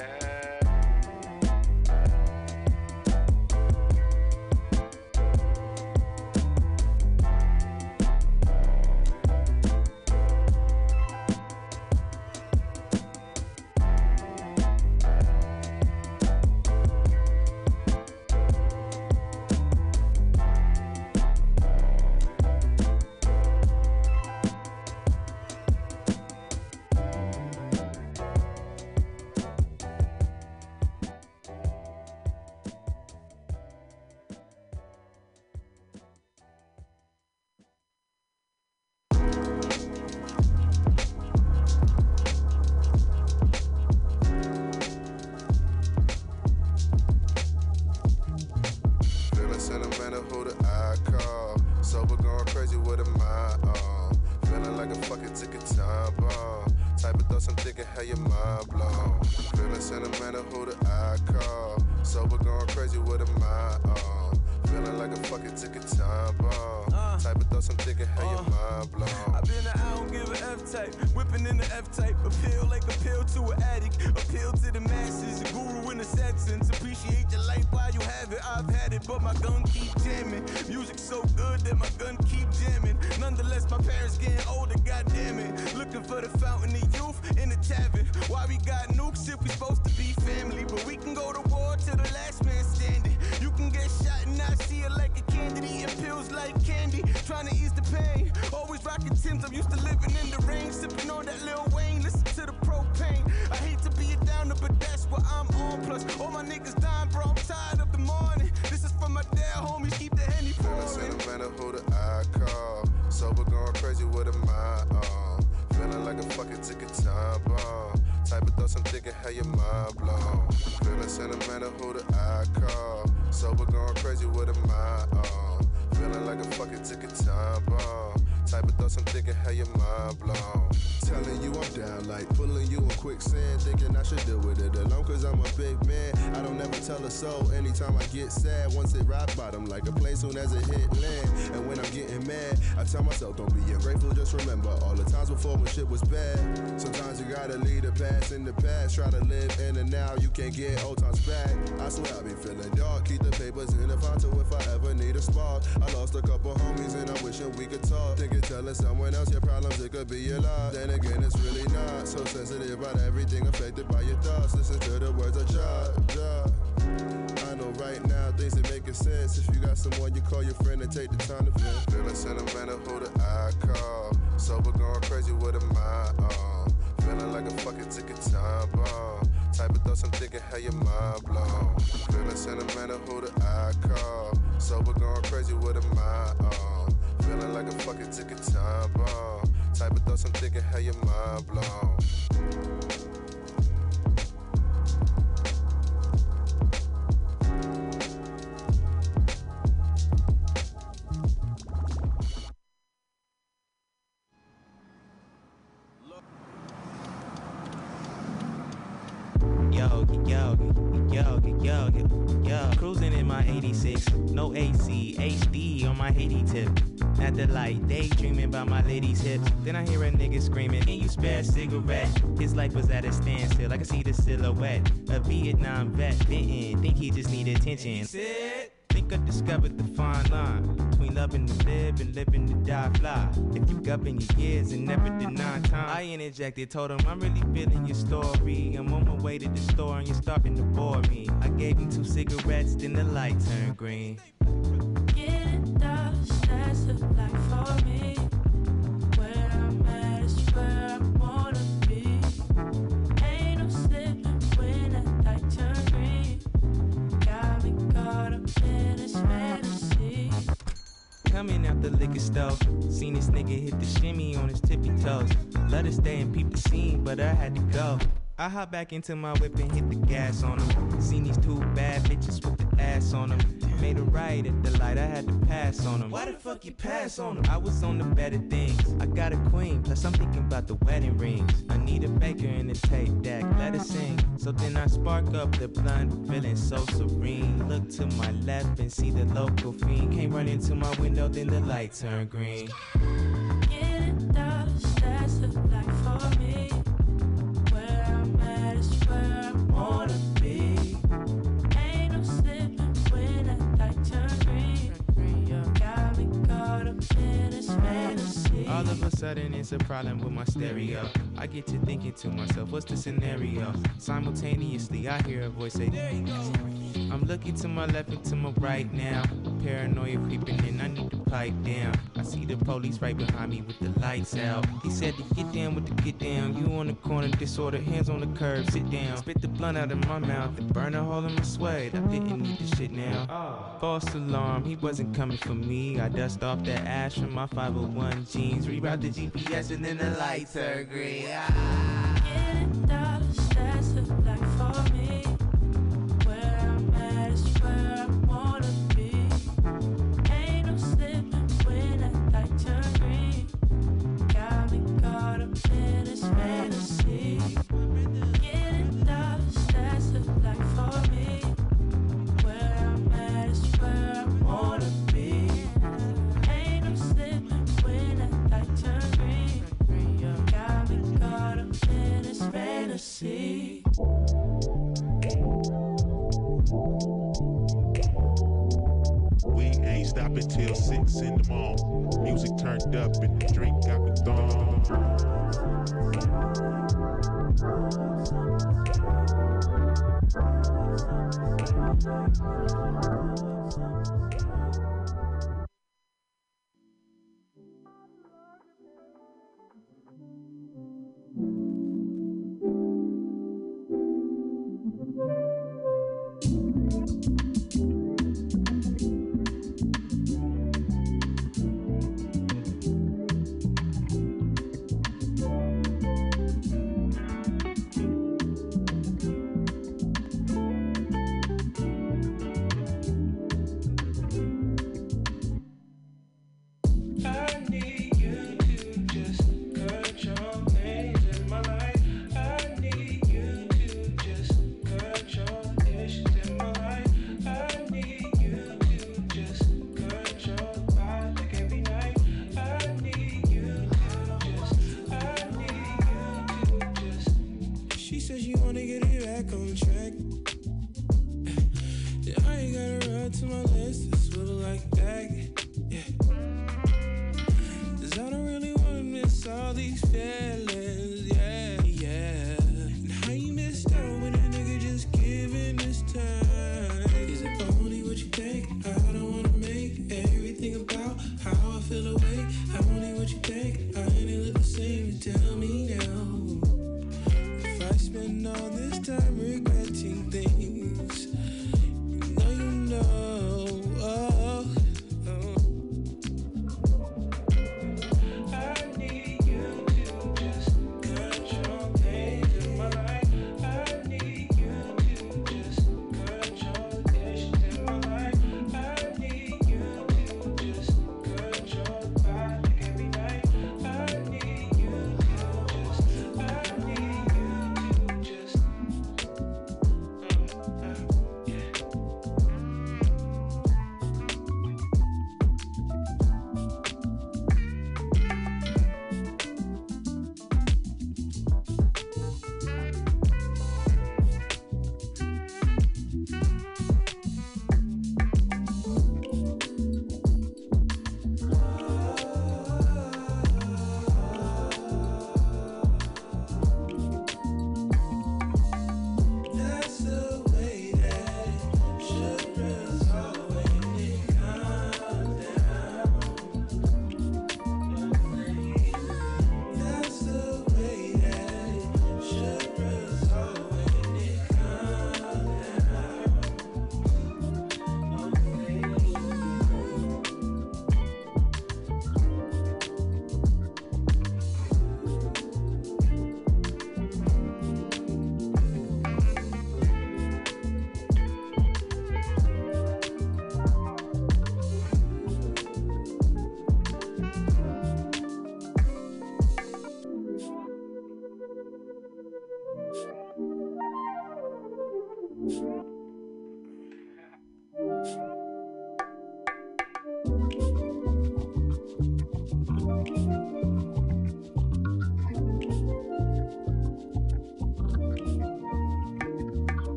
Sentimental, who the I call? Sober, going crazy with a mind on. Feeling like a fucking ticket time bomb. Uh, type of thoughts I'm thinking, how your uh. mind blown. I've been a I don't give a F type, whipping in the F type. Appeal like appeal to an addict, appeal to the masses. A guru in the sentence, appreciate your life while you have it. I've had it, but my gun keep jamming. Music so good that my gun keep jamming. Nonetheless, my parents getting older, goddamn it. Looking for the fountain of youth in the tavern. Why we got nukes if we supposed to be family? But we can go to war till the last man and not see it like a candidate. Eating pills like candy, trying to ease the pain. Always rocking Tim's, I'm used to living in the rain. Sipping on that Lil Wayne, listen to the propane. I hate to be a downer, but that's what I'm on. Plus, all my niggas dying, bro. I'm tired of the morning. This is for my dead homies, keep the henny Feeling pouring. sentimental, who the I call? Sober, going crazy with a mind on. Feeling like a fucking ticket time bomb. Type of thoughts I'm thinking, how your mind blown. Feeling sentimental, who the I call? Sober, going crazy with a mind on. Feeling like a fucking ticket time bomb. Type of thoughts I'm thinking, how your mind blown. telling you I'm down, like pulling you in quicksand, thinking I should deal with it alone, cause I'm a big man. I don't ever tell a soul anytime I get sad. Once it rock bottom, like a plane soon as it hit land. And when I'm getting mad, I tell myself, don't be ungrateful, just remember all the times before when shit was bad. Sometimes you gotta leave the past in the past, try to live in and now, you can't get old times back. I swear I be feeling dark, keep the papers in the photo if I ever need a spark. I lost a couple homies and I'm wishing we could talk. Thinking telling someone else your problems, it could be your lot. Then again, it's really not. So sensitive about everything affected by your thoughts. Listen to the words I Jah. I know right now things ain't making sense. If you got someone, you call your friend and take the time to vent. Feeling sentimental, who the I call? Sober going crazy with a mind on. Feeling like a fucking ticket time bomb. Type of thoughts I'm thinking, how your mind blown. Feeling sentimental, who the I call? Sober going crazy with a mind on. Feeling like a fucking ticket time bomb. Type of thoughts I'm thinking, how your mind blown. Yo, yo, yo, yo, yo, yo. Cruising in my 86, no AC, HD on my Haiti tip. At the light, daydreaming about my lady's hips. Then I hear a nigga screaming, Can you spare a cigarette? His life was at a standstill. I can see the silhouette. A Vietnam vet, bitten, think he just needed attention. Think I discovered the fine line between loving to live and living to die fly. If you govern your years and never deny time, I interjected, told him I'm really feeling your story. I'm on my way to the store and you're starting to bore me. I gave him two cigarettes, then the light turned green. Getting dust, that's the life for me. Coming out the liquor store, seen this nigga hit the shimmy on his tippy toes. Let us stay and peep the scene, but I had to go. I hop back into my whip and hit the gas on him. Seen these two bad bitches with the ass on them. Made a right at the light, I had to pass on them. Why the fuck you pass on them? I was on the better things. I got a queen, plus I'm thinking about the wedding rings. I need a baker and a tape deck, let her sing. So then I spark up the blunt, feeling so serene. Look to my left and see the local fiend. Came running to my window, then the light turned green. Getting dust, that's the life for me. Where I'm at is where I wanna be. Ain't no slipping when that light turn green. Got me caught up in this fantasy. All of a sudden, it's a problem with my stereo. I get to thinking to myself, what's the scenario? Simultaneously, I hear a voice say, There you go. I'm looking to my left and to my right now. Paranoia creeping in, I need to pipe down. I see the police right behind me with the lights out. He said to get down with the get down. You on the corner, disorder, hands on the curb, sit down. Spit the blunt out of my mouth and burn a hole in my sweat. I didn't need the shit now. False alarm, he wasn't coming for me. I dust off that ash from my 501 jeans. Reroute the GPS and then the lights are green. Getting see. We ain't stopping till six in the morning. Music turned up and the drink got me thrown.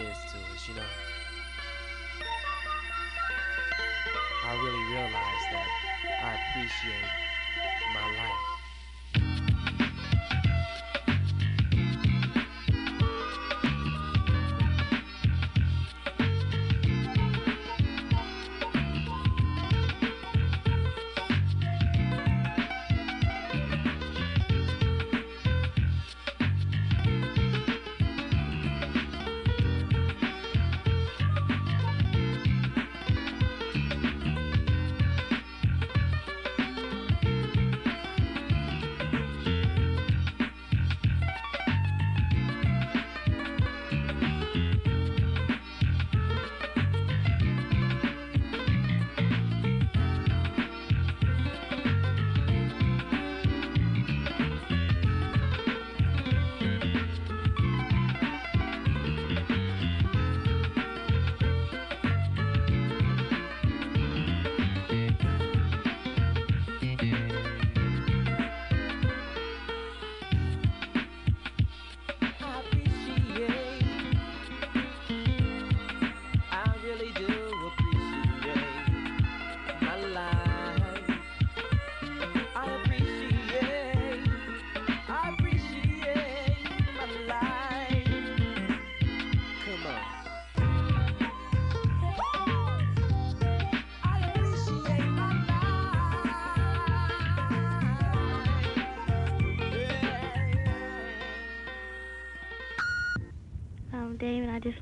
Is to us, you know.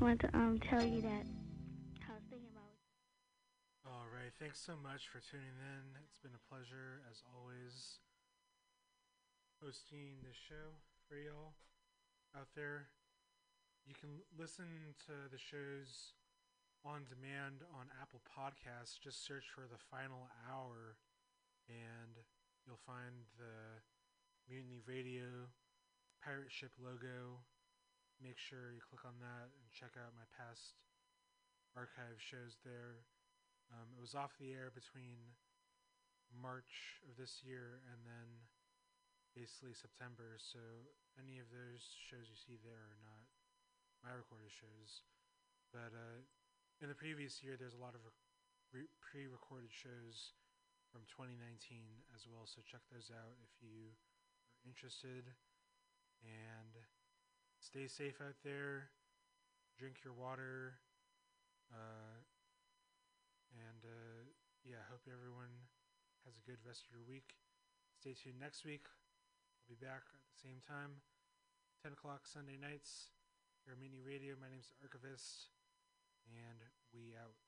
Wanted to um tell you that I was thinking about All right, thanks so much for tuning in. It's been a pleasure, as always, hosting this show for y'all out there. You can listen to the shows on demand on Apple Podcasts. Just search for the final hour, and you'll find the Mutiny Radio pirate ship logo. Make sure you click on that and check out my past archive shows there. Um, it was off the air between March of this year and then basically September. So any of those shows you see there are not my recorded shows. But uh, in the previous year, there's a lot of re- pre-recorded shows from 2019 as well. So check those out if you are interested. And stay safe out there. Drink your water. Uh, and uh, yeah, I hope everyone has a good rest of your week. Stay tuned next week. I'll be back at the same time, 10 o'clock Sunday nights. Here at Mutiny Radio. My name's Archivist, and we out.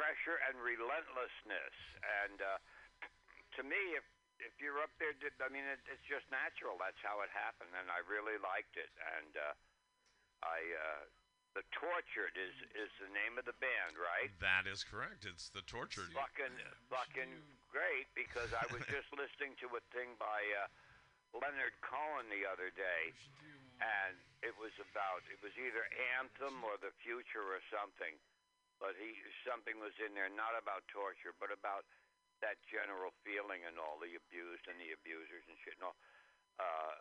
Pressure and relentlessness. And uh, to me, if if you're up there, I mean, it, it's just natural. That's how it happened, and I really liked it. And uh, I, uh, the Tortured is is the name of the band, right? That is correct. It's the tortured. Fucking, fucking great because I was just listening to a thing by uh, Leonard Cohen the other day, and it was about it was either Anthem or the Future or something, but he something was in there not about torture, but about that general feeling and all the abused and the abusers and shit and all. Uh,